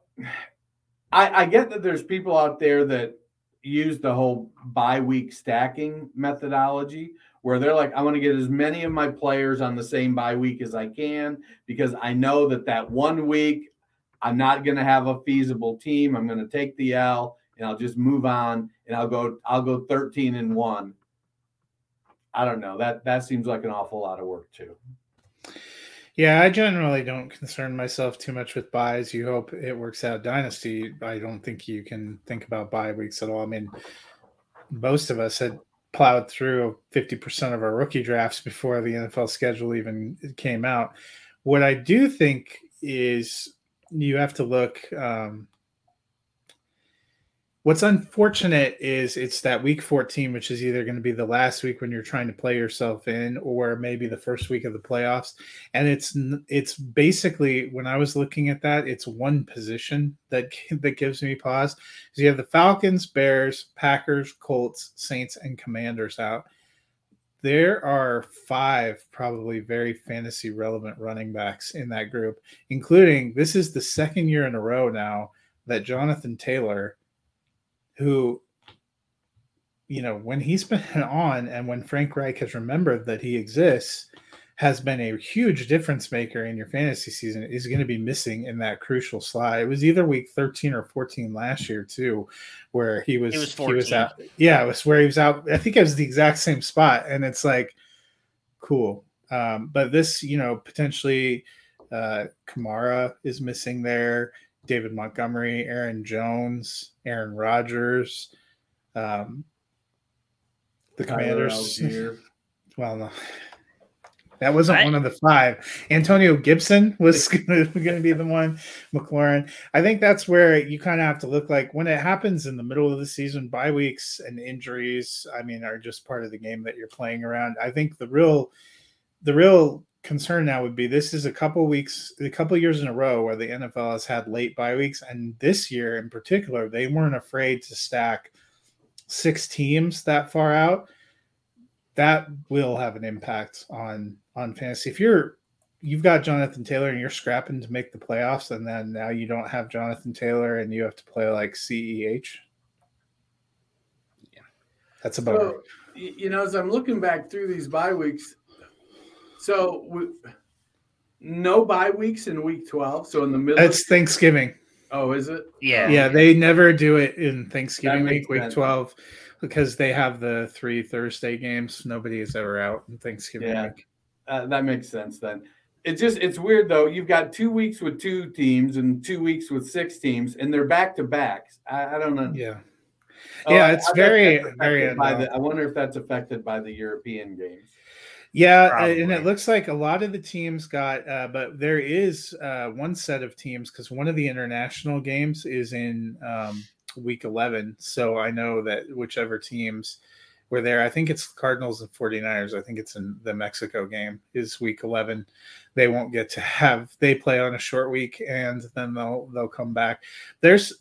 Speaker 3: I, I get that there's people out there that use the whole bye week stacking methodology where they're like, I want to get as many of my players on the same bye week as I can because I know that that one week I'm not going to have a feasible team. I'm going to take the L and I'll just move on and I'll go I'll go 13 and 1. I don't know. That that seems like an awful lot of work too.
Speaker 2: Yeah, I generally don't concern myself too much with buys. You hope it works out. Dynasty, I don't think you can think about bye weeks at all. I mean, most of us had plowed through 50% of our rookie drafts before the NFL schedule even came out. What I do think is you have to look um, What's unfortunate is it's that week 14, which is either going to be the last week when you're trying to play yourself in, or maybe the first week of the playoffs. And it's it's basically when I was looking at that, it's one position that that gives me pause. Because you have the Falcons, Bears, Packers, Colts, Saints, and Commanders out. There are five probably very fantasy relevant running backs in that group, including this is the second year in a row now that Jonathan Taylor who you know when he's been on and when frank reich has remembered that he exists has been a huge difference maker in your fantasy season is going to be missing in that crucial slide. It was either week 13 or 14 last year too, where he was,
Speaker 1: was
Speaker 2: he was out. Yeah, it was where he was out. I think it was the exact same spot. And it's like, cool. Um, but this, you know, potentially uh Kamara is missing there. David Montgomery, Aaron Jones, Aaron Rodgers, um, the
Speaker 3: Tyler
Speaker 2: Commanders.
Speaker 3: Allgeier.
Speaker 2: Well, no, that wasn't
Speaker 1: I-
Speaker 2: one of the five. Antonio Gibson was going to be the one. McLaurin. I think that's where you kind of have to look like when it happens in the middle of the season. Bye weeks and injuries. I mean, are just part of the game that you're playing around. I think the real, the real concern now would be this is a couple weeks, a couple years in a row where the NFL has had late bye weeks, and this year in particular, they weren't afraid to stack six teams that far out that will have an impact on on fantasy. If you're you've got Jonathan Taylor and you're scrapping to make the playoffs, and then now you don't have Jonathan Taylor and you have to play like CEH.
Speaker 1: Yeah.
Speaker 2: That's about
Speaker 3: So, y- you know, as I'm looking back through these bye weeks, so we, no bye weeks in week 12. So in the middle.
Speaker 2: It's Thanksgiving.
Speaker 3: oh, is it?
Speaker 1: Yeah.
Speaker 2: Yeah, they never do it in Thanksgiving week, week
Speaker 3: sense.
Speaker 2: 12, because they have the three Thursday games. Nobody is ever out in Thanksgiving
Speaker 3: Yeah.
Speaker 2: week.
Speaker 3: Uh, that makes sense then. It's just it's weird though. You've got two weeks with two teams and two weeks with six teams, and they're back to backs. I, I don't know.
Speaker 2: Yeah.
Speaker 3: Oh,
Speaker 2: Yeah, it's
Speaker 3: I
Speaker 2: very- very
Speaker 3: by the. I wonder if that's affected by the European games.
Speaker 2: Yeah,
Speaker 1: Probably.
Speaker 2: and it looks like a lot of the teams got, uh, but there is uh, one set of teams because one of the international games is in um, week 11. So I know that whichever teams were there, I think it's Cardinals and 49ers. I think it's in the Mexico game is week 11. They won't get to have, they play on a short week and then they'll, they'll come back. There's,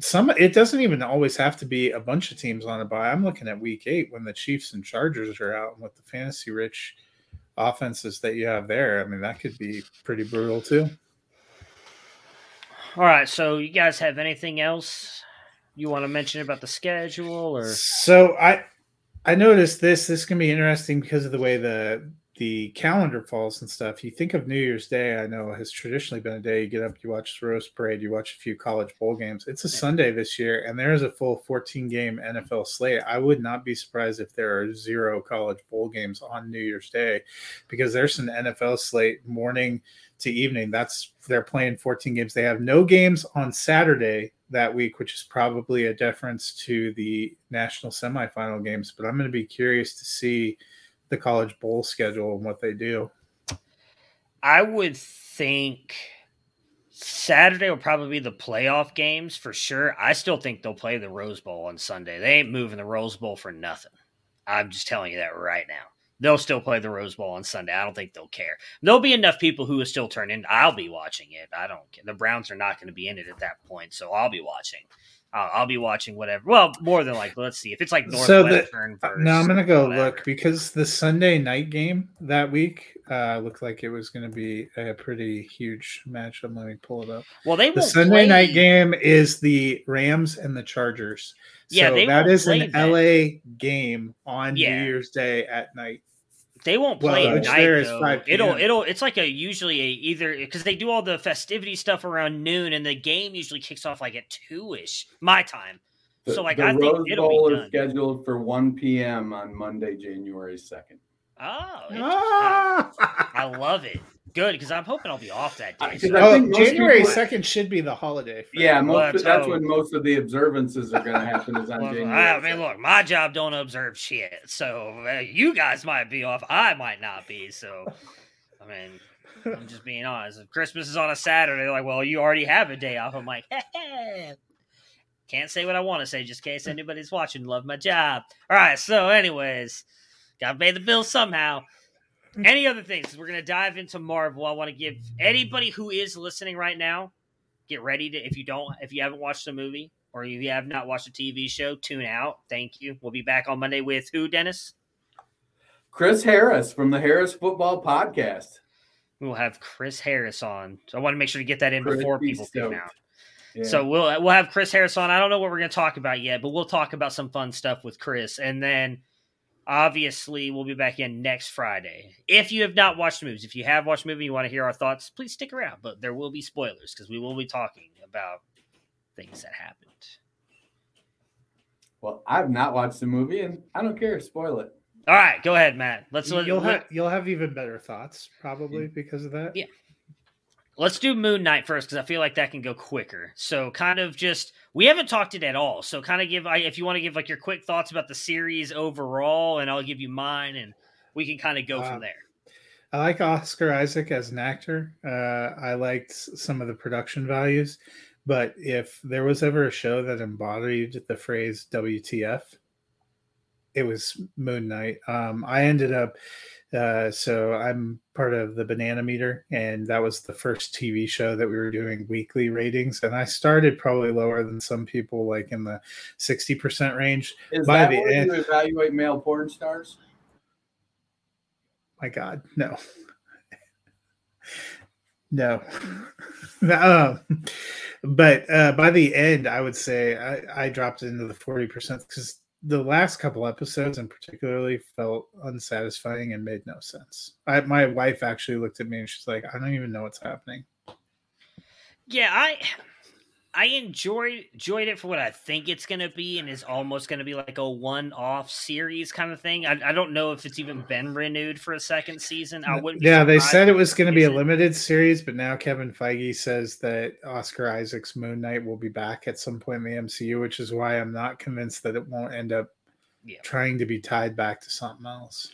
Speaker 2: some it doesn't even always have to be a bunch of teams on a bye. I'm looking at week eight when the Chiefs and Chargers are out and with the fantasy rich offenses that you have there. I mean, that could be pretty brutal too.
Speaker 1: All right. So, you guys have anything else you want to mention about the schedule or?
Speaker 2: So I I noticed this. This can be interesting because of the way the the calendar falls and stuff. You think of New Year's Day, I know has traditionally been a day you get up, you watch the Rose Parade, you watch a few college bowl games. It's a Sunday this year, and there is a full 14 game NFL slate. I would not be surprised if there are zero college bowl games on New Year's Day because there's an NFL slate morning to evening. That's they're playing 14 games. They have no games on Saturday that week, which is probably a deference to the national semifinal games. But I'm going to be curious to see the college bowl schedule and what they do.
Speaker 1: I would think Saturday will probably be the playoff games for sure. I still think they'll play the Rose Bowl on Sunday. They ain't moving the Rose Bowl for nothing. I'm just telling you that right now. They'll still play the Rose Bowl on Sunday. I don't think they'll care. There'll be enough people who will still turn in. I'll be watching it. I don't care. The Browns are not going to be in it at that point, so I'll be watching. I'll, I'll be watching whatever. Well, more than like, let's see if it's like
Speaker 2: So the-
Speaker 1: Northwestern. versus
Speaker 2: Now I'm going to go
Speaker 1: whatever.
Speaker 2: look because the Sunday night game that week uh, looked like it was going to be a pretty huge matchup. Let me pull it up.
Speaker 1: Well, they
Speaker 2: The Sunday
Speaker 1: play-
Speaker 2: night game is the Rams and the Chargers.
Speaker 1: Yeah,
Speaker 2: so that is an
Speaker 1: that.
Speaker 2: LA game on
Speaker 1: Yeah.
Speaker 2: New Year's Day at night.
Speaker 1: They won't
Speaker 2: Well,
Speaker 1: play at night
Speaker 2: there is
Speaker 1: though.
Speaker 2: 5
Speaker 1: It'll it'll it's like a usually a either because they do all the festivity stuff around noon and the game usually kicks off like at two ish my time.
Speaker 3: The,
Speaker 1: So, like,
Speaker 3: the
Speaker 1: I think it'll be
Speaker 3: Bowl is scheduled for 1 p.m. on Monday, January 2nd.
Speaker 1: Oh.
Speaker 2: Ah!
Speaker 1: I love it. Good because I'm hoping I'll be off that day. So-
Speaker 3: 'cause I
Speaker 2: oh,
Speaker 3: think most
Speaker 2: January second should be the holiday. for
Speaker 3: Yeah, most
Speaker 1: Let's
Speaker 3: that's
Speaker 1: hope.
Speaker 3: when most of the observances are going to happen is on
Speaker 1: Well,
Speaker 3: January.
Speaker 1: I mean, look, my job don't observe shit, so uh, you guys might be off. I might not be. So, I mean, I'm just being honest. If Christmas is on a Saturday, they're like, well, you already have a day off. I'm like, Can't say what I want to say just in case anybody's watching. Love my job. All right. So, anyways, gotta pay the bills somehow. Any other things? We're gonna dive into Marvel. I want to give anybody who is listening right now, get ready to if you don't if you haven't watched the movie or if you have not watched a TV show, tune out. Thank you. We'll be back on Monday with who, Dennis?
Speaker 3: Chris Harris from the Harris Football Podcast.
Speaker 1: We'll have Chris Harris on. So I want to make sure to get that in before
Speaker 3: Pretty
Speaker 1: people tune out.
Speaker 3: Yeah.
Speaker 1: So we'll we'll have Chris Harris on. I don't know what we're going to talk about yet, but we'll talk about some fun stuff with Chris, and then obviously we'll be back in next Friday. If you have not watched the movies, if you have watched the movie, and you want to hear our thoughts, please stick around. But there will be spoilers because we will be talking about things that happened.
Speaker 3: well, I've not watched the movie and I don't care. Spoil it.
Speaker 1: All right, go ahead, Matt. Let's
Speaker 2: you'll
Speaker 1: let,
Speaker 2: have you'll have even better thoughts probably mm. because of that.
Speaker 1: Yeah. Let's do Moon Knight first because I feel like that can go quicker. So kind of just we haven't talked it at all. So kind of give I if you want to give like your quick thoughts about the series overall, and I'll give you mine, and we can kind of go
Speaker 2: Uh,
Speaker 1: from there.
Speaker 2: I like Oscar Isaac as an actor. Uh, I liked some of the production values, but if there was ever a show that embodied the phrase "WTF," it was Moon Knight. Um, I ended up, uh, so I'm part of the Banana Meter, and that was the first TV show that we were doing weekly ratings. And I started probably lower than some people, like in the sixty percent range.
Speaker 3: Is
Speaker 2: By
Speaker 3: that
Speaker 2: the end-
Speaker 3: you evaluate male porn stars?
Speaker 2: my god no no um, but uh, by the end i would say i, I dropped into the 40% because the last couple episodes in particularly felt unsatisfying and made no sense. I, my wife actually looked at me and she's like i don't even know what's happening.
Speaker 1: Yeah, I I enjoyed enjoyed it for what I think it's gonna be, and is almost gonna be like a one off series kind of thing. I, I don't know if it's even been renewed for a second season. I wouldn't.
Speaker 2: Yeah they said it was going to be a limited series but now kevin feige says that oscar isaac's moon knight will be back at some point in the mcu which is why i'm not convinced that it won't end up
Speaker 1: Yeah.
Speaker 2: trying to be tied back to something else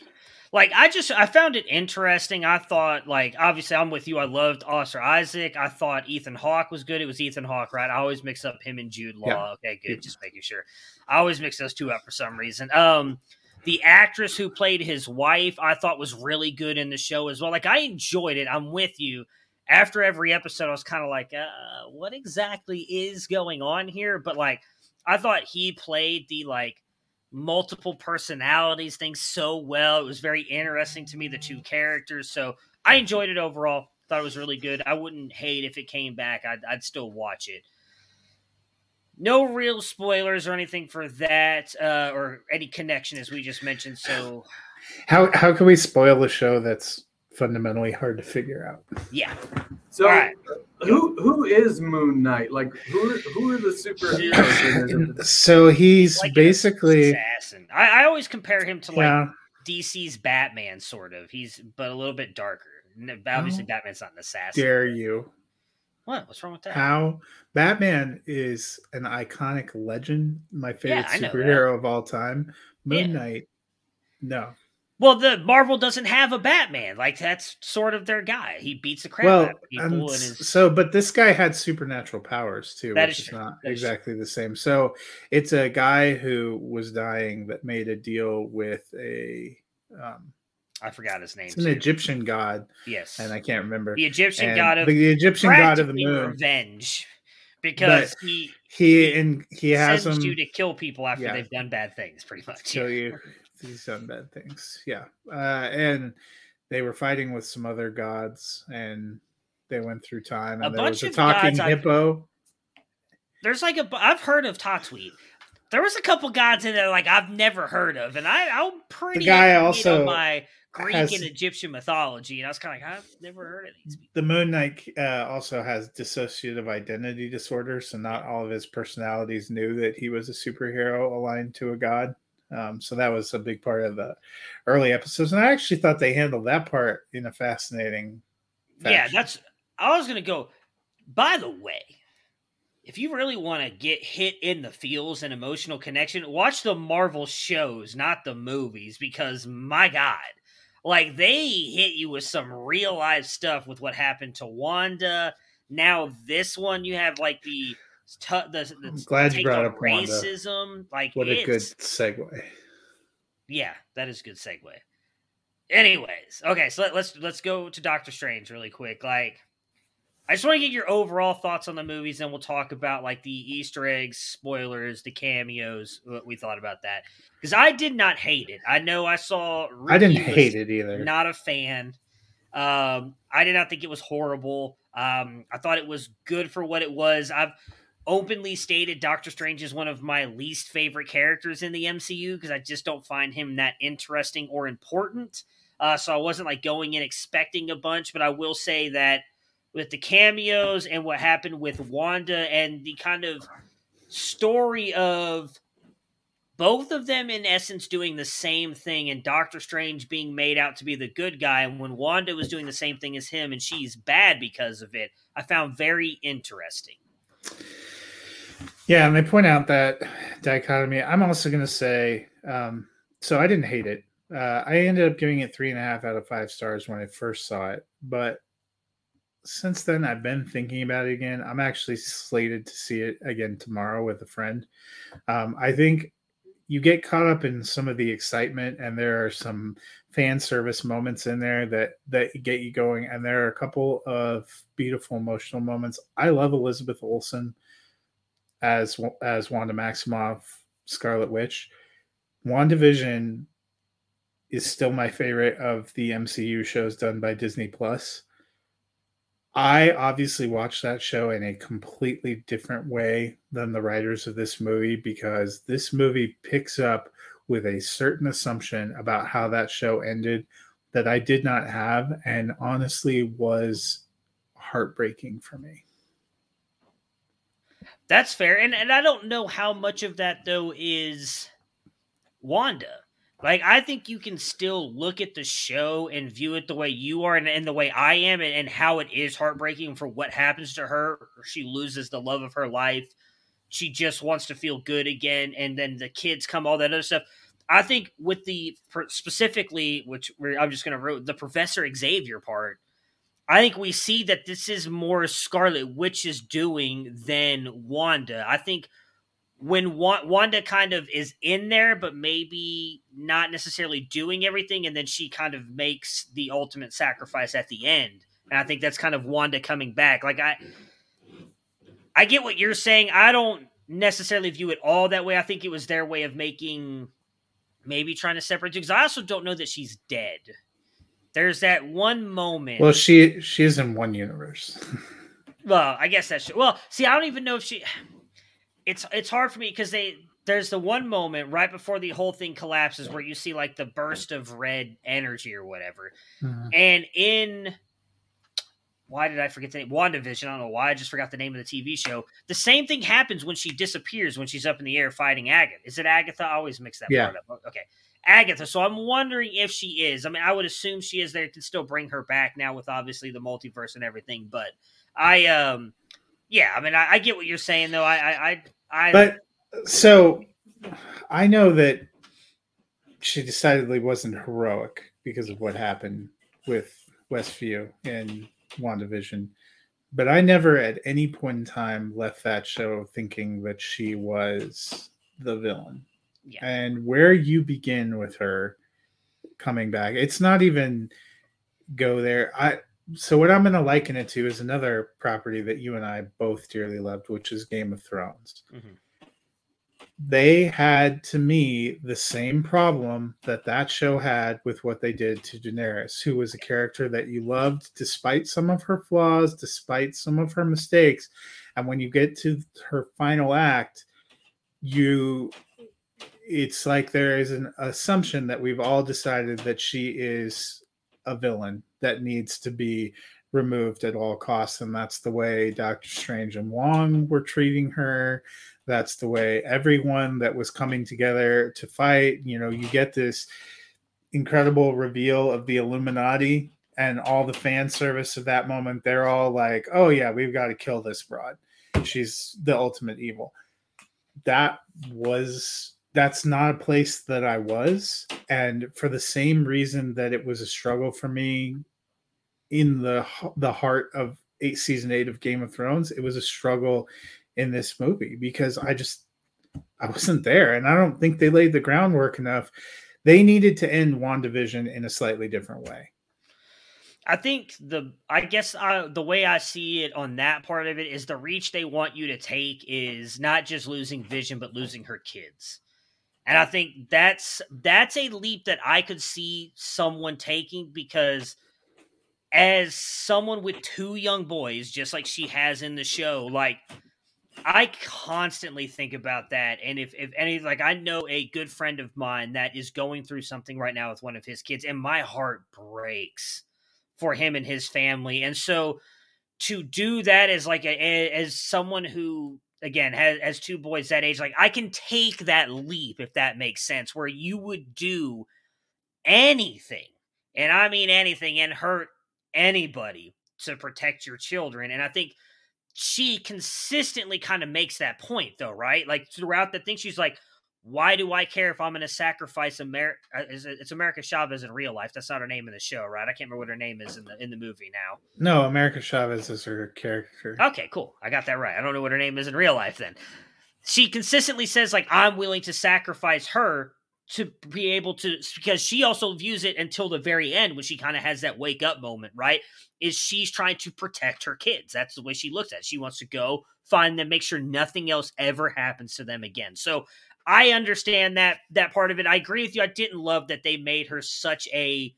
Speaker 1: Like I just I found it interesting. I thought like obviously I'm with you. I loved Oscar Isaac. I thought Ethan Hawke was good. It was Ethan Hawke, right? I always mix up him and Jude Law.
Speaker 2: Yeah.
Speaker 1: Okay, good.
Speaker 2: Yeah.
Speaker 1: Just making sure. I always mix those two up for some reason. Um the actress who played his wife, I thought was really good in the show as well. Like I enjoyed it. I'm with you. After every episode, I was kind of like, uh, what exactly is going on here? But like, I thought he played the like multiple personalities thing so well. It was very interesting to me, the two characters. So I enjoyed it overall. Thought it was really good. I wouldn't hate if it came back. I'd, I'd still watch it. No real spoilers or anything for that, uh, or any connection as we just mentioned. So
Speaker 2: How how can we spoil a show that's fundamentally hard to figure out?
Speaker 1: yeah,
Speaker 3: So,
Speaker 1: All right.
Speaker 3: who who is Moon Knight? Like, who are, who are the superheroes?
Speaker 2: so he's
Speaker 1: like
Speaker 2: basically
Speaker 1: assassin. I, I always compare him to like
Speaker 2: yeah,
Speaker 1: DC's Batman, sort of. He's but a little bit darker. Obviously,
Speaker 2: Oh.
Speaker 1: Batman's not an assassin.
Speaker 2: dare you.
Speaker 1: What? What's wrong with that?
Speaker 2: How Batman is an iconic legend, my favorite
Speaker 1: I know that.
Speaker 2: superhero of all time. Moon
Speaker 1: Yeah.
Speaker 2: Knight, no.
Speaker 1: Well, the Marvel doesn't have a Batman. Like that's sort of their guy. He beats the crap
Speaker 2: well,
Speaker 1: out of people, and is
Speaker 2: so but this guy had supernatural powers too,
Speaker 1: That
Speaker 2: which
Speaker 1: is
Speaker 2: is not
Speaker 1: That is
Speaker 2: exactly the same. So it's a guy who was dying that made a deal with a um,
Speaker 1: I forgot his name.
Speaker 2: it's an
Speaker 1: too.
Speaker 2: Egyptian god,
Speaker 1: Yes,
Speaker 2: and I can't remember.
Speaker 1: the Egyptian
Speaker 2: And
Speaker 1: god of
Speaker 2: the Egyptian god of the moon.
Speaker 1: revenge, because he
Speaker 2: He and he has him
Speaker 1: you to kill people after
Speaker 2: Yeah.
Speaker 1: they've done bad things. Pretty much.
Speaker 2: kill you. He's done bad things. Yeah. Uh, and they were fighting with some other gods and they went through time.
Speaker 1: A
Speaker 2: And there was a talking
Speaker 1: gods I've-
Speaker 2: hippo.
Speaker 1: There's like a. I've heard of Tatooine. There was a couple gods in there like I've never heard of, and I I'm pretty
Speaker 2: guy
Speaker 1: to date
Speaker 2: also
Speaker 1: my Greek
Speaker 2: has-
Speaker 1: and Egyptian mythology, and I was kind of like I've never heard of these. people.
Speaker 2: The Moon Knight uh, also has dissociative identity disorder. So not all of his personalities knew that he was a superhero aligned to a god. Um, so that was a big part of the early episodes. And I actually thought they handled that part in a fascinating
Speaker 1: Yeah, that's. I was gonna go. By the way, if you really want to get hit in the feels and emotional connection, watch the Marvel shows, not the movies, because my God, like they hit you with some real life stuff with what happened to Wanda. Now this one, you have like the t- the, the
Speaker 2: I'm glad you brought up Wanda.
Speaker 1: racism. Like
Speaker 2: What a good segue.
Speaker 1: Yeah, that is a good segue. Anyways, okay, so let, let's let's go to Doctor Strange really quick. Like, I just want to get your overall thoughts on the movies, and we'll talk about like the Easter eggs, spoilers, the cameos, what we thought about that. Because I did not hate it. I know I saw.
Speaker 2: I didn't hate it either.
Speaker 1: Not a fan. Um, I did not think it was horrible. Um, I thought it was good for what it was. I've openly stated Doctor Strange is one of my least favorite characters in the MCU because I just don't find him that interesting or important. Uh, so I wasn't like going in expecting a bunch, but I will say that with the cameos and what happened with Wanda and the kind of story of both of them in essence doing the same thing and Doctor Strange being made out to be the good guy and when Wanda was doing the same thing as him and she's bad because of it, I found very interesting.
Speaker 2: Yeah, and they point out that dichotomy. I'm also going to say, um, so I didn't hate it. Uh, I ended up giving it three and a half out of five stars when I first saw it, but since then I've been thinking about it again. I'm actually slated to see it again tomorrow with a friend. Um, I think you get caught up in some of the excitement, and there are some fan service moments in there that that get you going, and there are a couple of beautiful emotional moments. I love Elizabeth Olsen as as Wanda Maximoff, Scarlet Witch. WandaVision is still my favorite of the MCU shows done by Disney Plus. I obviously watched that show in a completely different way than the writers of this movie because this movie picks up with a certain assumption about how that show ended that I did not have and honestly was heartbreaking for me.
Speaker 1: That's fair. And and I don't know how much of that though is Wanda. Like I think you can still look at the show and view it the way you are and, and the way I am and, and how it is heartbreaking for what happens to her. She loses the love of her life. She just wants to feel good again and then the kids come all that other stuff. I think with the specifically which I'm just going to wrote the Professor Xavier part I think we see that this is more Scarlet Witch is doing than Wanda. I think when Wanda kind of is in there, but maybe not necessarily doing everything, and then she kind of makes the ultimate sacrifice at the end. And I think that's kind of Wanda coming back. Like I, I get what you're saying. I don't necessarily view it all that way. I think it was their way of making, maybe trying to separate because I also don't know that she's dead. There's that one moment.
Speaker 2: Well, she she's in one universe.
Speaker 1: well, I guess that's well. See, I don't even know if she. It's it's hard for me because they there's the one moment right before the whole thing collapses where you see like the burst of red energy or whatever,
Speaker 2: Mhm.
Speaker 1: and in why did I forget the name? WandaVision. I don't know why. I just forgot the name of the TV show. The same thing happens when she disappears when she's up in the air fighting Agatha. Is it Agatha? I always mix that
Speaker 2: Yeah.
Speaker 1: part up. Okay. Agatha. So I'm wondering if she is. I mean, I would assume she is there to still bring her back now with obviously the multiverse and everything. But I, um, yeah, I mean, I, I get what you're saying though. I, I, I, I
Speaker 2: But so I know that she decidedly wasn't heroic because of what happened with Westview and WandaVision. But I never at any point in time left that show thinking that she was the villain.
Speaker 1: Yeah.
Speaker 2: And where you begin with her coming back, it's not even go there. I so what I'm going to liken it to is another property that you and I both dearly loved, which is Game of Thrones.
Speaker 1: Mhm.
Speaker 2: They had, to me, the same problem that that show had with what they did to Daenerys, who was a character that you loved despite some of her flaws, despite some of her mistakes. And when you get to her final act, you it's like there is an assumption that we've all decided that she is a villain that needs to be removed at all costs and that's the way Doctor Strange and Wong were treating her. That's the way everyone that was coming together to fight you know you get this incredible reveal of the Illuminati and all the fan service of that moment. They're all like oh yeah we've got to kill this broad. She's the ultimate evil. That was that's not a place that I was. And for the same reason that it was a struggle for me in the the heart of eight season eight of Game of Thrones, it was a struggle in this movie because I just I wasn't there, and I don't think they laid the groundwork enough. They needed to end WandaVision in a slightly different way.
Speaker 1: I think the I guess uh, the way I see it on that part of it is the reach they want you to take is not just losing Vision but losing her kids. And I think that's that's a leap that I could see someone taking because as someone with two young boys just like she has in the show like I constantly think about that and if if any like I know a good friend of mine that is going through something right now with one of his kids and my heart breaks for him and his family. And so to do that as like a, as someone who again has, has two boys that age, like I can take that leap if that makes sense, where you would do anything, and I mean anything, and hurt anybody to protect your children. And I think she consistently kind of makes that point though, right? Like throughout the thing, she's like, why do I care if I'm going to sacrifice America? Uh, it's America Chavez in real life. That's not her name in the show, right? I can't remember what her name is in the in the movie now.
Speaker 2: No, America Chavez is her character.
Speaker 1: Okay, cool. I got that right. I don't know what her name is in real life. Then she consistently says like I'm willing to sacrifice her to be able to because she also views it until the very end when she kind of has that wake up moment, right? Is she's trying to protect her kids. That's the way she looks at it. She wants to go find them, make sure nothing else ever happens to them again. So I understand that that part of it. I agree with you. I didn't love that they made her such a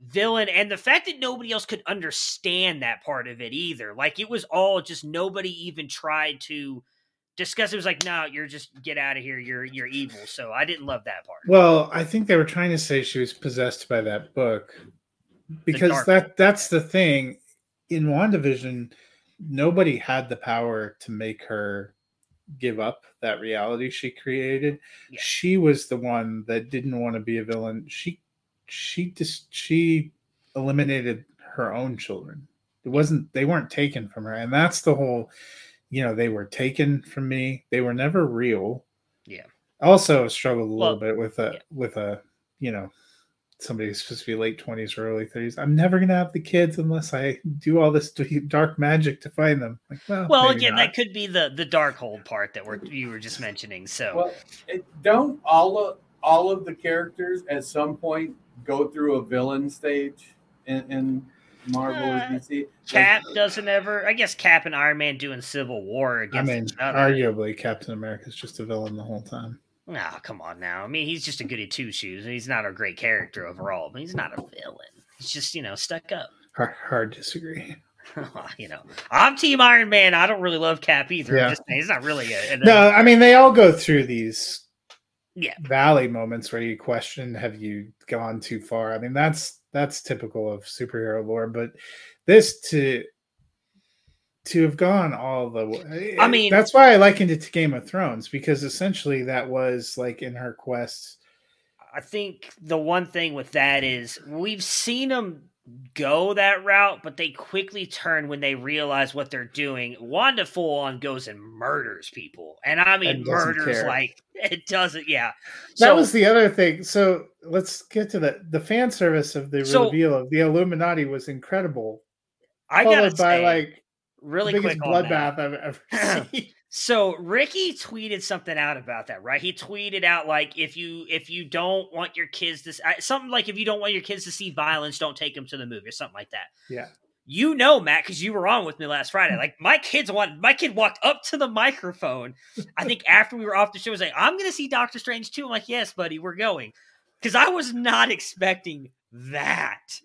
Speaker 1: villain and the fact that nobody else could understand that part of it either. Like it was all just nobody even tried to discuss it was like no you're just get out of here you're you're evil so i didn't love that part
Speaker 2: well i think they were trying to say she was possessed by that book because that that's the thing in wandavision nobody had the power to make her give up that reality she created. Yeah. She was the one that didn't want to be a villain. She she just she eliminated her own children. It wasn't they weren't taken from her. And that's the whole, you know, they were taken from me. They were never real.
Speaker 1: Yeah.
Speaker 2: Also struggled a well, little bit with a yeah. with a, you know, somebody who's supposed to be late 20s or early 30s i'm never going to have the kids unless i do all this dark magic to find them. Like well,
Speaker 1: well again not. that could be the the Darkhold part that we're you were just mentioning so.
Speaker 3: Well it, don't all of all of the characters at some point go through a villain stage in, in marvel uh, or dc
Speaker 1: cap like, doesn't ever i guess cap and iron man doing civil war against
Speaker 2: i mean arguably captain america is just a villain the whole time
Speaker 1: Ah, oh, come on now. I mean, he's just a goody two shoes. He's not a great character overall, but he's not a villain. He's just, you know, stuck up.
Speaker 2: Hard, hard disagree.
Speaker 1: you know, I'm Team Iron Man. I don't really love Cap either. Yeah. Just, he's not really a, a,
Speaker 2: No, I mean, they all go through these
Speaker 1: yeah
Speaker 2: valley moments where you question have you gone too far i mean that's that's typical of superhero lore but this to to have gone all the way.
Speaker 1: I mean,
Speaker 2: that's why I likened it to Game of Thrones because essentially that was like in her quest.
Speaker 1: I think the one thing with that is we've seen them go that route, but they quickly turn when they realize what they're doing. Wanda full on goes and murders people, and I mean murders care. like it doesn't. Yeah,
Speaker 2: that so, was the other thing. So let's get to the the fan service of the so, reveal of the Illuminati was incredible.
Speaker 1: I got by say, like really
Speaker 2: biggest quick bloodbath I've ever seen.
Speaker 1: So Ricky tweeted something out about that, right? He tweeted out like if you if you don't want your kids to something like if you don't want your kids to see violence, don't take them to the movie or something like that.
Speaker 2: Yeah.
Speaker 1: You know, Matt, because you were on with me last Friday. Mm-hmm. Like my kids want my kid walked up to the microphone. I think after we were off the show, was like, "I'm going to see Doctor Strange too." I'm like, "Yes, buddy, we're going," because I was not expecting that.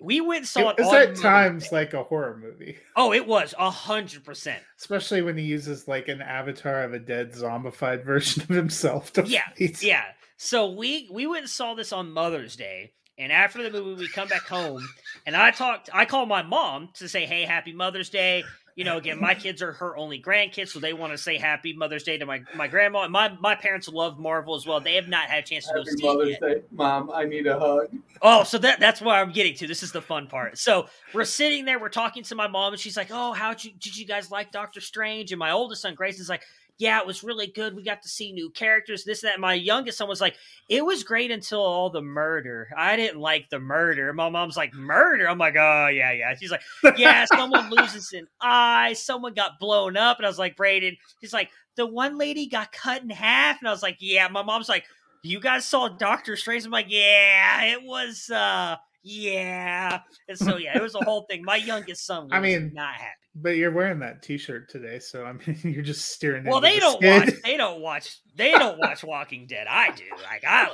Speaker 1: We went saw it.
Speaker 2: It's at times like a horror movie.
Speaker 1: Oh, it was a hundred percent.
Speaker 2: Especially when he uses like an avatar of a dead zombified version of himself. To
Speaker 1: yeah, fight. yeah. So we we went and saw this on Mother's Day, and after the movie, we come back home, and I talked. I called my mom to say, "Hey, Happy Mother's Day." You know, again, my kids are her only grandkids, so they want to say Happy Mother's Day to my my grandma. My my parents love Marvel as well. They have not had a chance to
Speaker 3: Happy
Speaker 1: go see
Speaker 3: Mother's it Day, Mom. I need a hug.
Speaker 1: Oh, so that that's where I'm getting to. This is the fun part. So we're sitting there, we're talking to my mom, and she's like, "Oh, how did you did you guys like Doctor Strange?" And my oldest son Grayson's like, yeah, it was really good. We got to see new characters, this and that. My youngest son was like, it was great until all the murder. I didn't like the murder. My mom's like, murder. I'm like, oh yeah, yeah. She's like, yeah, someone loses an eye, someone got blown up, and I was like, Braden. She's like, the one lady got cut in half, and I was like, yeah. My mom's like, you guys saw Doctor Strange? I'm like, yeah, it was. uh yeah. And so yeah, it was a whole thing. My youngest son was
Speaker 2: I mean,
Speaker 1: not happy.
Speaker 2: But you're wearing that T-shirt today, so I mean, you're just steering.
Speaker 1: Well, they
Speaker 2: the
Speaker 1: don't
Speaker 2: skid.
Speaker 1: watch. They don't watch. They don't watch Walking Dead. I do. Like I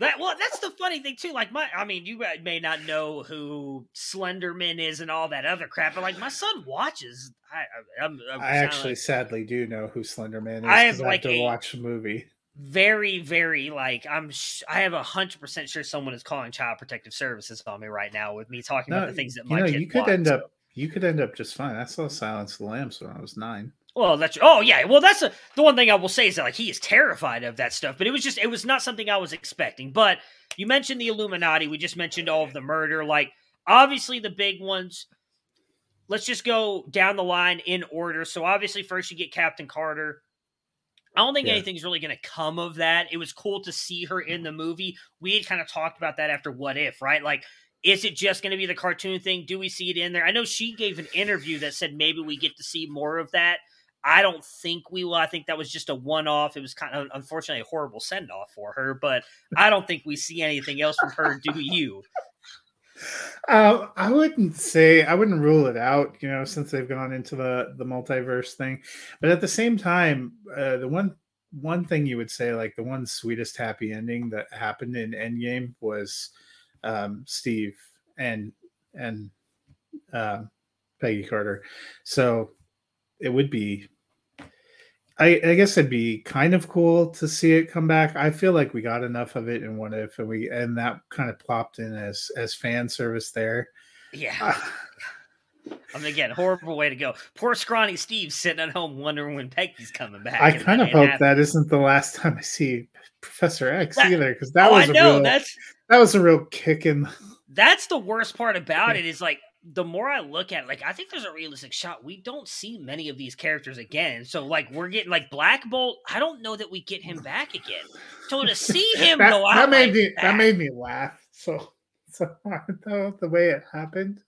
Speaker 1: that. Well, that's the funny thing too. Like my, I mean, you may not know who Slenderman is and all that other crap, but like my son watches. I, I I'm, I'm
Speaker 2: I actually sadly do know who Slenderman is.
Speaker 1: I have, like,
Speaker 2: to
Speaker 1: a-
Speaker 2: watch a movie.
Speaker 1: Very, very like I'm. Sh- I have a hundred percent sure someone is calling Child Protective Services on me right now with me talking about the things that
Speaker 2: you
Speaker 1: my
Speaker 2: know,
Speaker 1: kid
Speaker 2: you could
Speaker 1: watch,
Speaker 2: end up you could end up just fine. I saw Silence of the Lambs when I was nine.
Speaker 1: Well, that's oh yeah. Well, that's a, the one thing I will say is that like he is terrified of that stuff. But it was just it was not something I was expecting. But you mentioned the Illuminati. We just mentioned all of the murder. Like obviously the big ones. Let's just go down the line in order. So obviously first you get Captain Carter. I don't think
Speaker 2: Yeah.
Speaker 1: anything's really going to come of that. It was cool to see her in the movie. We had kind of talked about that after What If, right? Like is it just going to be the cartoon thing? Do we see it in there? I know she gave an interview that said maybe we get to see more of that. I don't think we will. I think that was just a one off. It was kind of unfortunately a horrible send off for her, but I don't think we see anything else from her. Do you?
Speaker 2: Uh, I wouldn't say I wouldn't rule it out, you know, since they've gone into the the multiverse thing. But at the same time, uh, the one one thing you would say, like the one sweetest happy ending that happened in Endgame was um, Steve and and um Peggy Carter. So it would be. I, I guess it'd be kind of cool to see it come back. I feel like we got enough of it in What If, and we and that kind of plopped in as as fan service there.
Speaker 1: Yeah.
Speaker 2: Ah,
Speaker 1: I mean, again, horrible way to go. Poor scrawny Steve sitting at home wondering when Peggy's coming back.
Speaker 2: I kind of hope that isn't the last time I see Professor X
Speaker 1: That-
Speaker 2: either, because that
Speaker 1: oh,
Speaker 2: was
Speaker 1: I
Speaker 2: a
Speaker 1: know
Speaker 2: real
Speaker 1: that's
Speaker 2: that was a real kick in. the-
Speaker 1: that's the worst part about it is like the more I look at it, like I think there's a realistic shot. We don't see many of these characters again. So like we're getting like Black Bolt. I don't know that we get him back again. So to see him
Speaker 2: that,
Speaker 1: go out
Speaker 2: that made
Speaker 1: like
Speaker 2: me that
Speaker 1: that-
Speaker 2: made me laugh so so hard though the way it happened.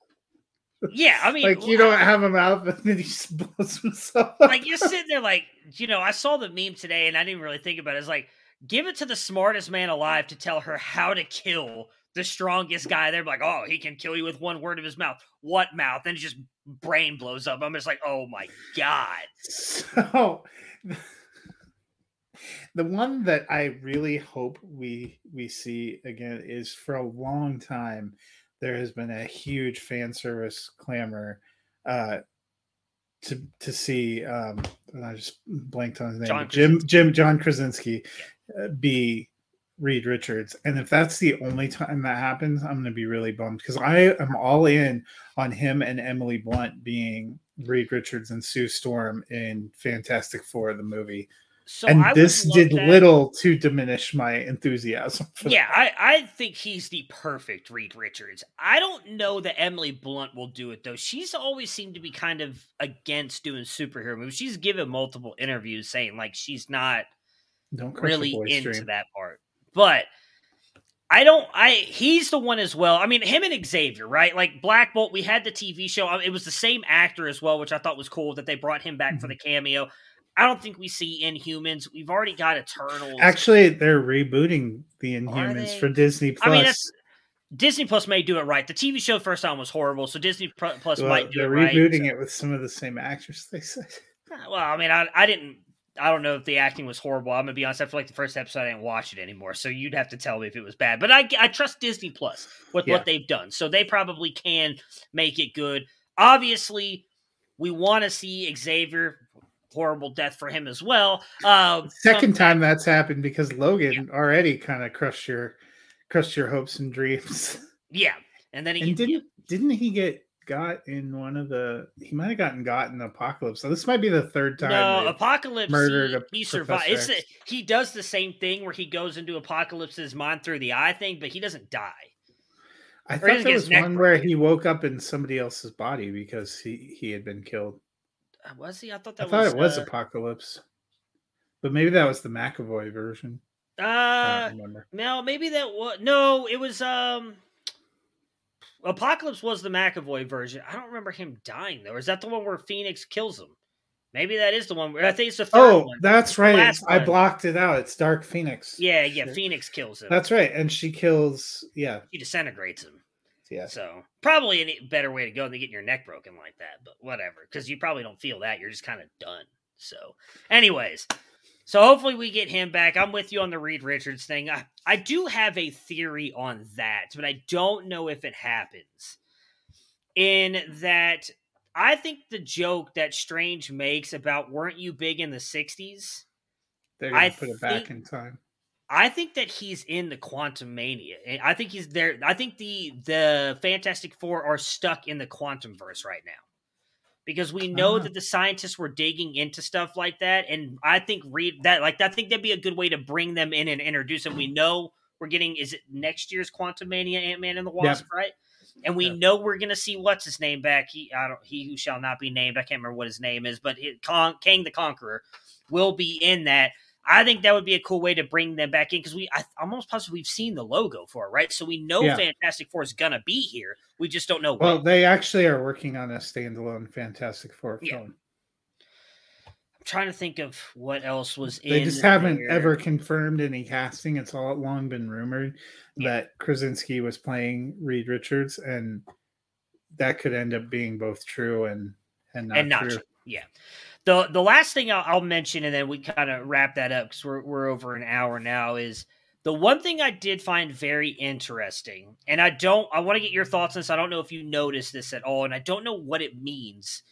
Speaker 1: yeah, I mean,
Speaker 2: Like you don't have him out, but then he just blows himself up.
Speaker 1: like you're sitting there like you know i saw the meme today and i didn't really think about it it's like give it to the smartest man alive to tell her how to kill the strongest guy they're like oh he can kill you with one word of his mouth. What mouth? And it just brain blows up. I'm just like oh my god.
Speaker 2: So the one that I really hope we we see again is for a long time there has been a huge fan service clamor uh to to see um and I just blanked on his name.
Speaker 1: John
Speaker 2: Jim Jim John Krasinski uh, be Reed Richards and if that's the only time that happens I'm going to be really bummed because I am all in on him and Emily Blunt being Reed Richards and Sue Storm in Fantastic Four the movie
Speaker 1: so
Speaker 2: and
Speaker 1: I
Speaker 2: this did
Speaker 1: that.
Speaker 2: little to diminish my enthusiasm for
Speaker 1: yeah
Speaker 2: that.
Speaker 1: I, I think he's the perfect reed richards i don't know that emily blunt will do it though she's always seemed to be kind of against doing superhero movies she's given multiple interviews saying like she's not
Speaker 2: don't
Speaker 1: really into
Speaker 2: stream.
Speaker 1: that part. But I don't. I he's the one as well. I mean, him and Xavier, right? Like Black Bolt. We had the TV show. It was the same actor as well, which I thought was cool that they brought him back for
Speaker 2: Mm-hmm.
Speaker 1: the cameo. I don't think we see Inhumans. We've already got Eternals.
Speaker 2: Actually, they're rebooting the Inhumans for Disney Plus.
Speaker 1: I mean, that's- Disney Plus may do it right. The TV show first time was horrible, so Disney Plus
Speaker 2: well,
Speaker 1: might do
Speaker 2: they're
Speaker 1: it
Speaker 2: rebooting
Speaker 1: so-
Speaker 2: it with some of the same actors. They said.
Speaker 1: Well, I mean, I, I didn't. I don't know if the acting was horrible. I'm gonna be honest. After like the first episode, I didn't watch it anymore. So you'd have to tell me if it was bad. But I, I trust Disney Plus with
Speaker 2: Yeah.
Speaker 1: what they've done, so they probably can make it good. Obviously, we want to see Xavier. Horrible death for him as well. Uh,
Speaker 2: Second time that's happened because Logan already kind of crushed your crushed your hopes and dreams.
Speaker 1: yeah, and then he
Speaker 2: And didn't didn't he get got in one of the? He might have gotten got in Apocalypse. So this might be the third time.
Speaker 1: No, Apocalypse.
Speaker 2: murdered
Speaker 1: he, he survived.
Speaker 2: Professor
Speaker 1: It's a, he does the same thing where he goes into Apocalypse's mind through the eye thing, but he doesn't die.
Speaker 2: I
Speaker 1: he
Speaker 2: thought there was one where he woke up in somebody else's body because he he had been killed.
Speaker 1: Uh, Was he? I thought that.
Speaker 2: I
Speaker 1: that
Speaker 2: thought it was
Speaker 1: uh,
Speaker 2: Apocalypse. But maybe that was the McAvoy version. I
Speaker 1: Uh,
Speaker 2: don't remember.
Speaker 1: no, maybe that was no. It was um. Apocalypse was the McAvoy version. I don't remember him dying though. Is that the one where Phoenix kills him? Maybe that is the one. Where, I think it's the third
Speaker 2: Oh,
Speaker 1: one.
Speaker 2: that's right. I
Speaker 1: one.
Speaker 2: blocked it out. It's Dark Phoenix.
Speaker 1: Yeah, yeah.
Speaker 2: Shit.
Speaker 1: Phoenix kills him.
Speaker 2: That's right. And she kills. Yeah.
Speaker 1: he disintegrates him.
Speaker 2: Yeah.
Speaker 1: So probably a better way to go than getting your neck broken like that. But whatever, because you probably don't feel that. You're just kind of done. So, anyways, so hopefully we get him back. I'm with you on the Reed Richards thing. I, I do have a theory on that, but I don't know if it happens. In that, I think the joke that Strange makes about "weren't you big in the '60s?"
Speaker 2: They're gonna
Speaker 1: I
Speaker 2: put it back
Speaker 1: think-
Speaker 2: in time.
Speaker 1: I think that he's in the Quantumania. I think he's there. I think the the Fantastic Four are stuck in the quantum verse right now. Because we know
Speaker 2: Ah.
Speaker 1: that the scientists were digging into stuff like that. And I think read that like I think that'd be a good way to bring them in and introduce them. We know we're getting is it next year's Quantumania Ant Man and the Wasp, right? And we
Speaker 2: Yep.
Speaker 1: know we're gonna see what's his name back. He I don't he who shall not be named. I can't remember what his name is, but it, Con, Kang the Conqueror will be in that. I think that would be a cool way to bring them back in because we I, almost positive we've seen the logo for it, right? So we know
Speaker 2: Yeah.
Speaker 1: Fantastic Four is gonna be here. We just don't know
Speaker 2: Well,
Speaker 1: when.
Speaker 2: they actually are working on a standalone Fantastic Four
Speaker 1: Yeah.
Speaker 2: film.
Speaker 1: I'm trying to think of what else was in.
Speaker 2: They just haven't
Speaker 1: there.
Speaker 2: ever confirmed any casting. It's all long been rumored
Speaker 1: Yeah.
Speaker 2: that Krasinski was playing Reed Richards, and that could end up being both true and and not,
Speaker 1: and not
Speaker 2: true.
Speaker 1: true. Yeah. The the last thing I'll, I'll mention, and then we kind of wrap that up because we're we're over an hour now. Is the one thing I did find very interesting, and I don't. I want to get your thoughts on this. I don't know if you noticed this at all, and I don't know what it means.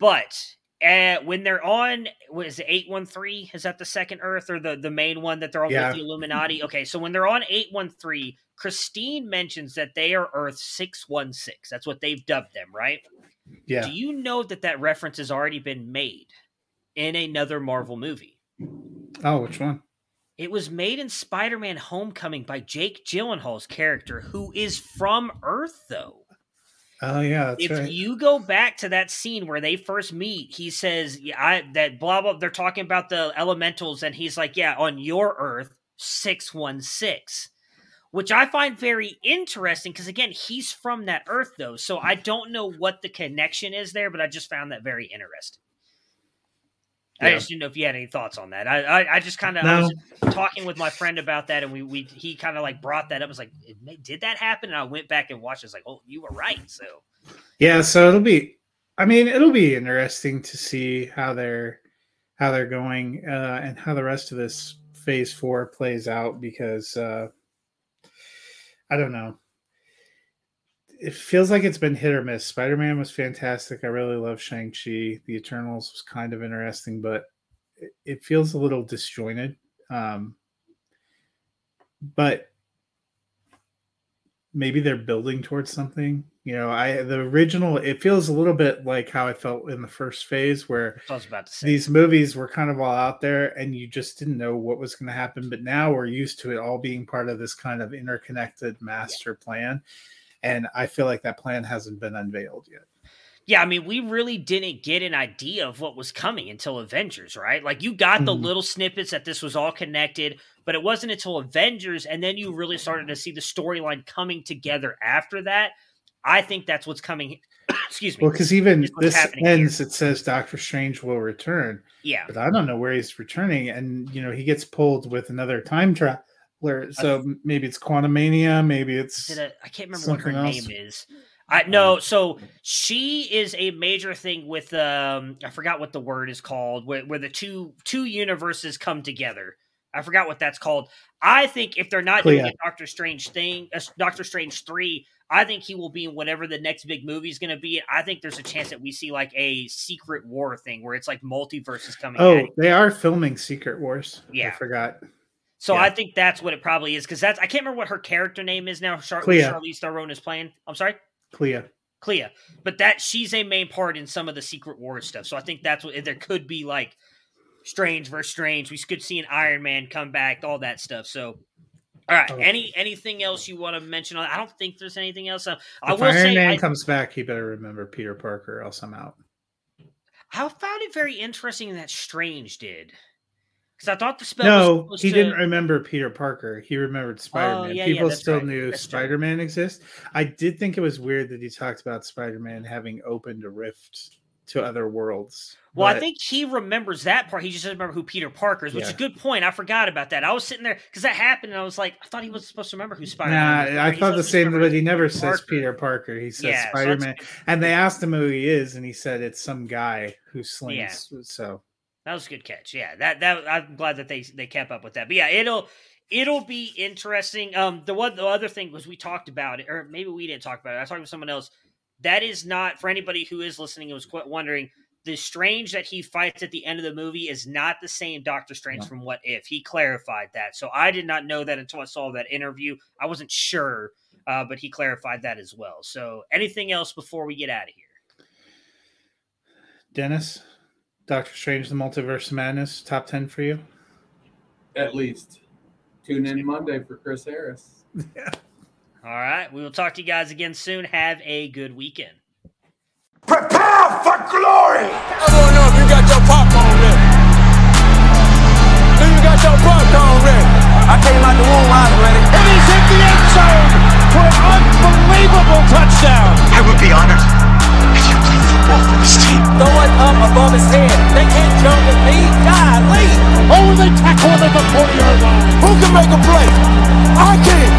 Speaker 1: But uh, when they're on, what is it, eight one three? Is that the second Earth or the the main one that they're on
Speaker 2: Yeah.
Speaker 1: with the Illuminati? Okay, so when they're on eight one three, Christine mentions that they are Earth six one six. That's what they've dubbed them, right?
Speaker 2: Yeah.
Speaker 1: Do you know that that reference has already been made in another Marvel movie?
Speaker 2: Oh, which one?
Speaker 1: It was made in Spider-Man: Homecoming by Jake Gyllenhaal's character, who is from Earth, though.
Speaker 2: Oh, yeah, that's
Speaker 1: if
Speaker 2: right.
Speaker 1: you go back to that scene where they first meet, he says, "Yeah, I, that blah blah." They're talking about the elementals, and he's like, "Yeah, on your Earth, six one six. Which I find very interesting because again, he's from that Earth though, so I don't know what the connection is there, but I just found that very interesting. I just didn't know if you had any thoughts on that. I I, I just kind of
Speaker 2: No.
Speaker 1: was talking with my friend about that, and we we he kind of like brought that up. I was like, did that happen? And I went back and watched. it. I was like, oh, you were right. So
Speaker 2: Yeah, so it'll be I mean, it'll be interesting to see how they're how they're going uh and how the rest of this phase 4 plays out because uh I don't know. It feels like it's been hit or miss. Spider-Man was fantastic. I really love Shang-Chi. The Eternals was kind of interesting, but it, it feels a little disjointed. Um but maybe they're building towards something. You know, I the original it feels a little bit like how I felt in the first phase where
Speaker 1: I was about to say.
Speaker 2: these movies were kind of all out there and you just didn't know what was going to happen but now we're used to it all being part of this kind of interconnected master plan and I feel like that plan hasn't been unveiled yet.
Speaker 1: Yeah, I mean, we really didn't get an idea of what was coming until Avengers, right? Like you got the
Speaker 2: Mhm.
Speaker 1: little snippets that this was all connected, but it wasn't until Avengers, and then you really started to see the storyline coming together after that. I think that's what's coming. Excuse me.
Speaker 2: Well, because even this ends, it says Doctor Strange will return,
Speaker 1: yeah,
Speaker 2: but I don't know where he's returning. And you know, he gets pulled with another time traveler, so maybe it's Quantumania, maybe it's
Speaker 1: I can't remember what her
Speaker 2: else.
Speaker 1: name is. I no, so she is a major thing with um I forgot what the word is called where, where the two two universes come together. I forgot what that's called. I think if they're not doing a Doctor Strange thing, a Doctor Strange three, I think he will be in whatever the next big movie is going to be. I think there's a chance that we see like a Secret War thing where it's like multiverses coming.
Speaker 2: Oh, they are filming Secret Wars.
Speaker 1: Yeah.
Speaker 2: I forgot.
Speaker 1: So
Speaker 2: Yeah.
Speaker 1: I think that's what it probably is because that's I can't remember what her character name is now. Char-
Speaker 2: Clea.
Speaker 1: Charlize Theron is playing. I'm sorry.
Speaker 2: Clea.
Speaker 1: Clea, but that she's a main part in some of the Secret Wars stuff. So I think that's what there could be like Strange versus Strange. We could see an Iron Man come back, all that stuff. So, all right,
Speaker 2: Oh.
Speaker 1: any anything else you want to mention? I don't think there's anything else. Uh, I
Speaker 2: If
Speaker 1: will
Speaker 2: Iron
Speaker 1: say
Speaker 2: Man
Speaker 1: I,
Speaker 2: comes back, he better remember Peter Parker, else I'm out.
Speaker 1: I found it very interesting that Strange did. Because I thought the spell.
Speaker 2: No, he
Speaker 1: to,
Speaker 2: didn't remember Peter Parker. He remembered Spider Man.
Speaker 1: Oh, yeah, yeah,
Speaker 2: People
Speaker 1: that's
Speaker 2: still
Speaker 1: right.
Speaker 2: knew Spider Man exists. I did think it was weird that he talked about Spider Man having opened a rift to other worlds.
Speaker 1: Well, I think he remembers that part. He just doesn't remember who Peter Parker is, which is a good point. I forgot about that. I was sitting there because that happened, and I was like, I thought he was supposed to remember who Spider Man.
Speaker 2: Nah, I thought the same, but he never says Peter Parker. He says
Speaker 1: Yeah,
Speaker 2: Spider Man. And they asked him who he is, and he said it's some guy who slings. So
Speaker 1: That was a good catch. Yeah, that that I'm glad that they they kept up with that. But yeah, it'll it'll be interesting. Um, the one the other thing was we talked about it, or maybe we didn't talk about it. I talked with someone else. That is not for anybody who is listening and was qu- wondering. The Strange that he fights at the end of the movie is not the same Doctor Strange
Speaker 2: No.
Speaker 1: from What If. He clarified that, so I did not know that until I saw that interview. I wasn't sure, uh, but he clarified that as well. So, anything else before we get out of here?
Speaker 2: Dennis, Doctor Strange, the Multiverse of Madness, top ten for you.
Speaker 3: At least. Tune in Monday for Chris Harris.
Speaker 1: All right, we will talk to you guys again soon. Have a good weekend.
Speaker 4: Prepare for glory!
Speaker 5: I don't know if you got your popcorn ready. Do you got your popcorn ready?
Speaker 4: I came out the womb, I was ready.
Speaker 5: And he's hit the end zone for an unbelievable touchdown.
Speaker 4: I would be honored
Speaker 5: forth from his team. Throw it up above his head. They can't jump with me. God, lead. Oh, they tackle him at the 40 yard line. Who can make a play? I can.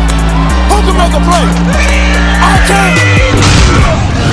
Speaker 5: Who can make a play? I can.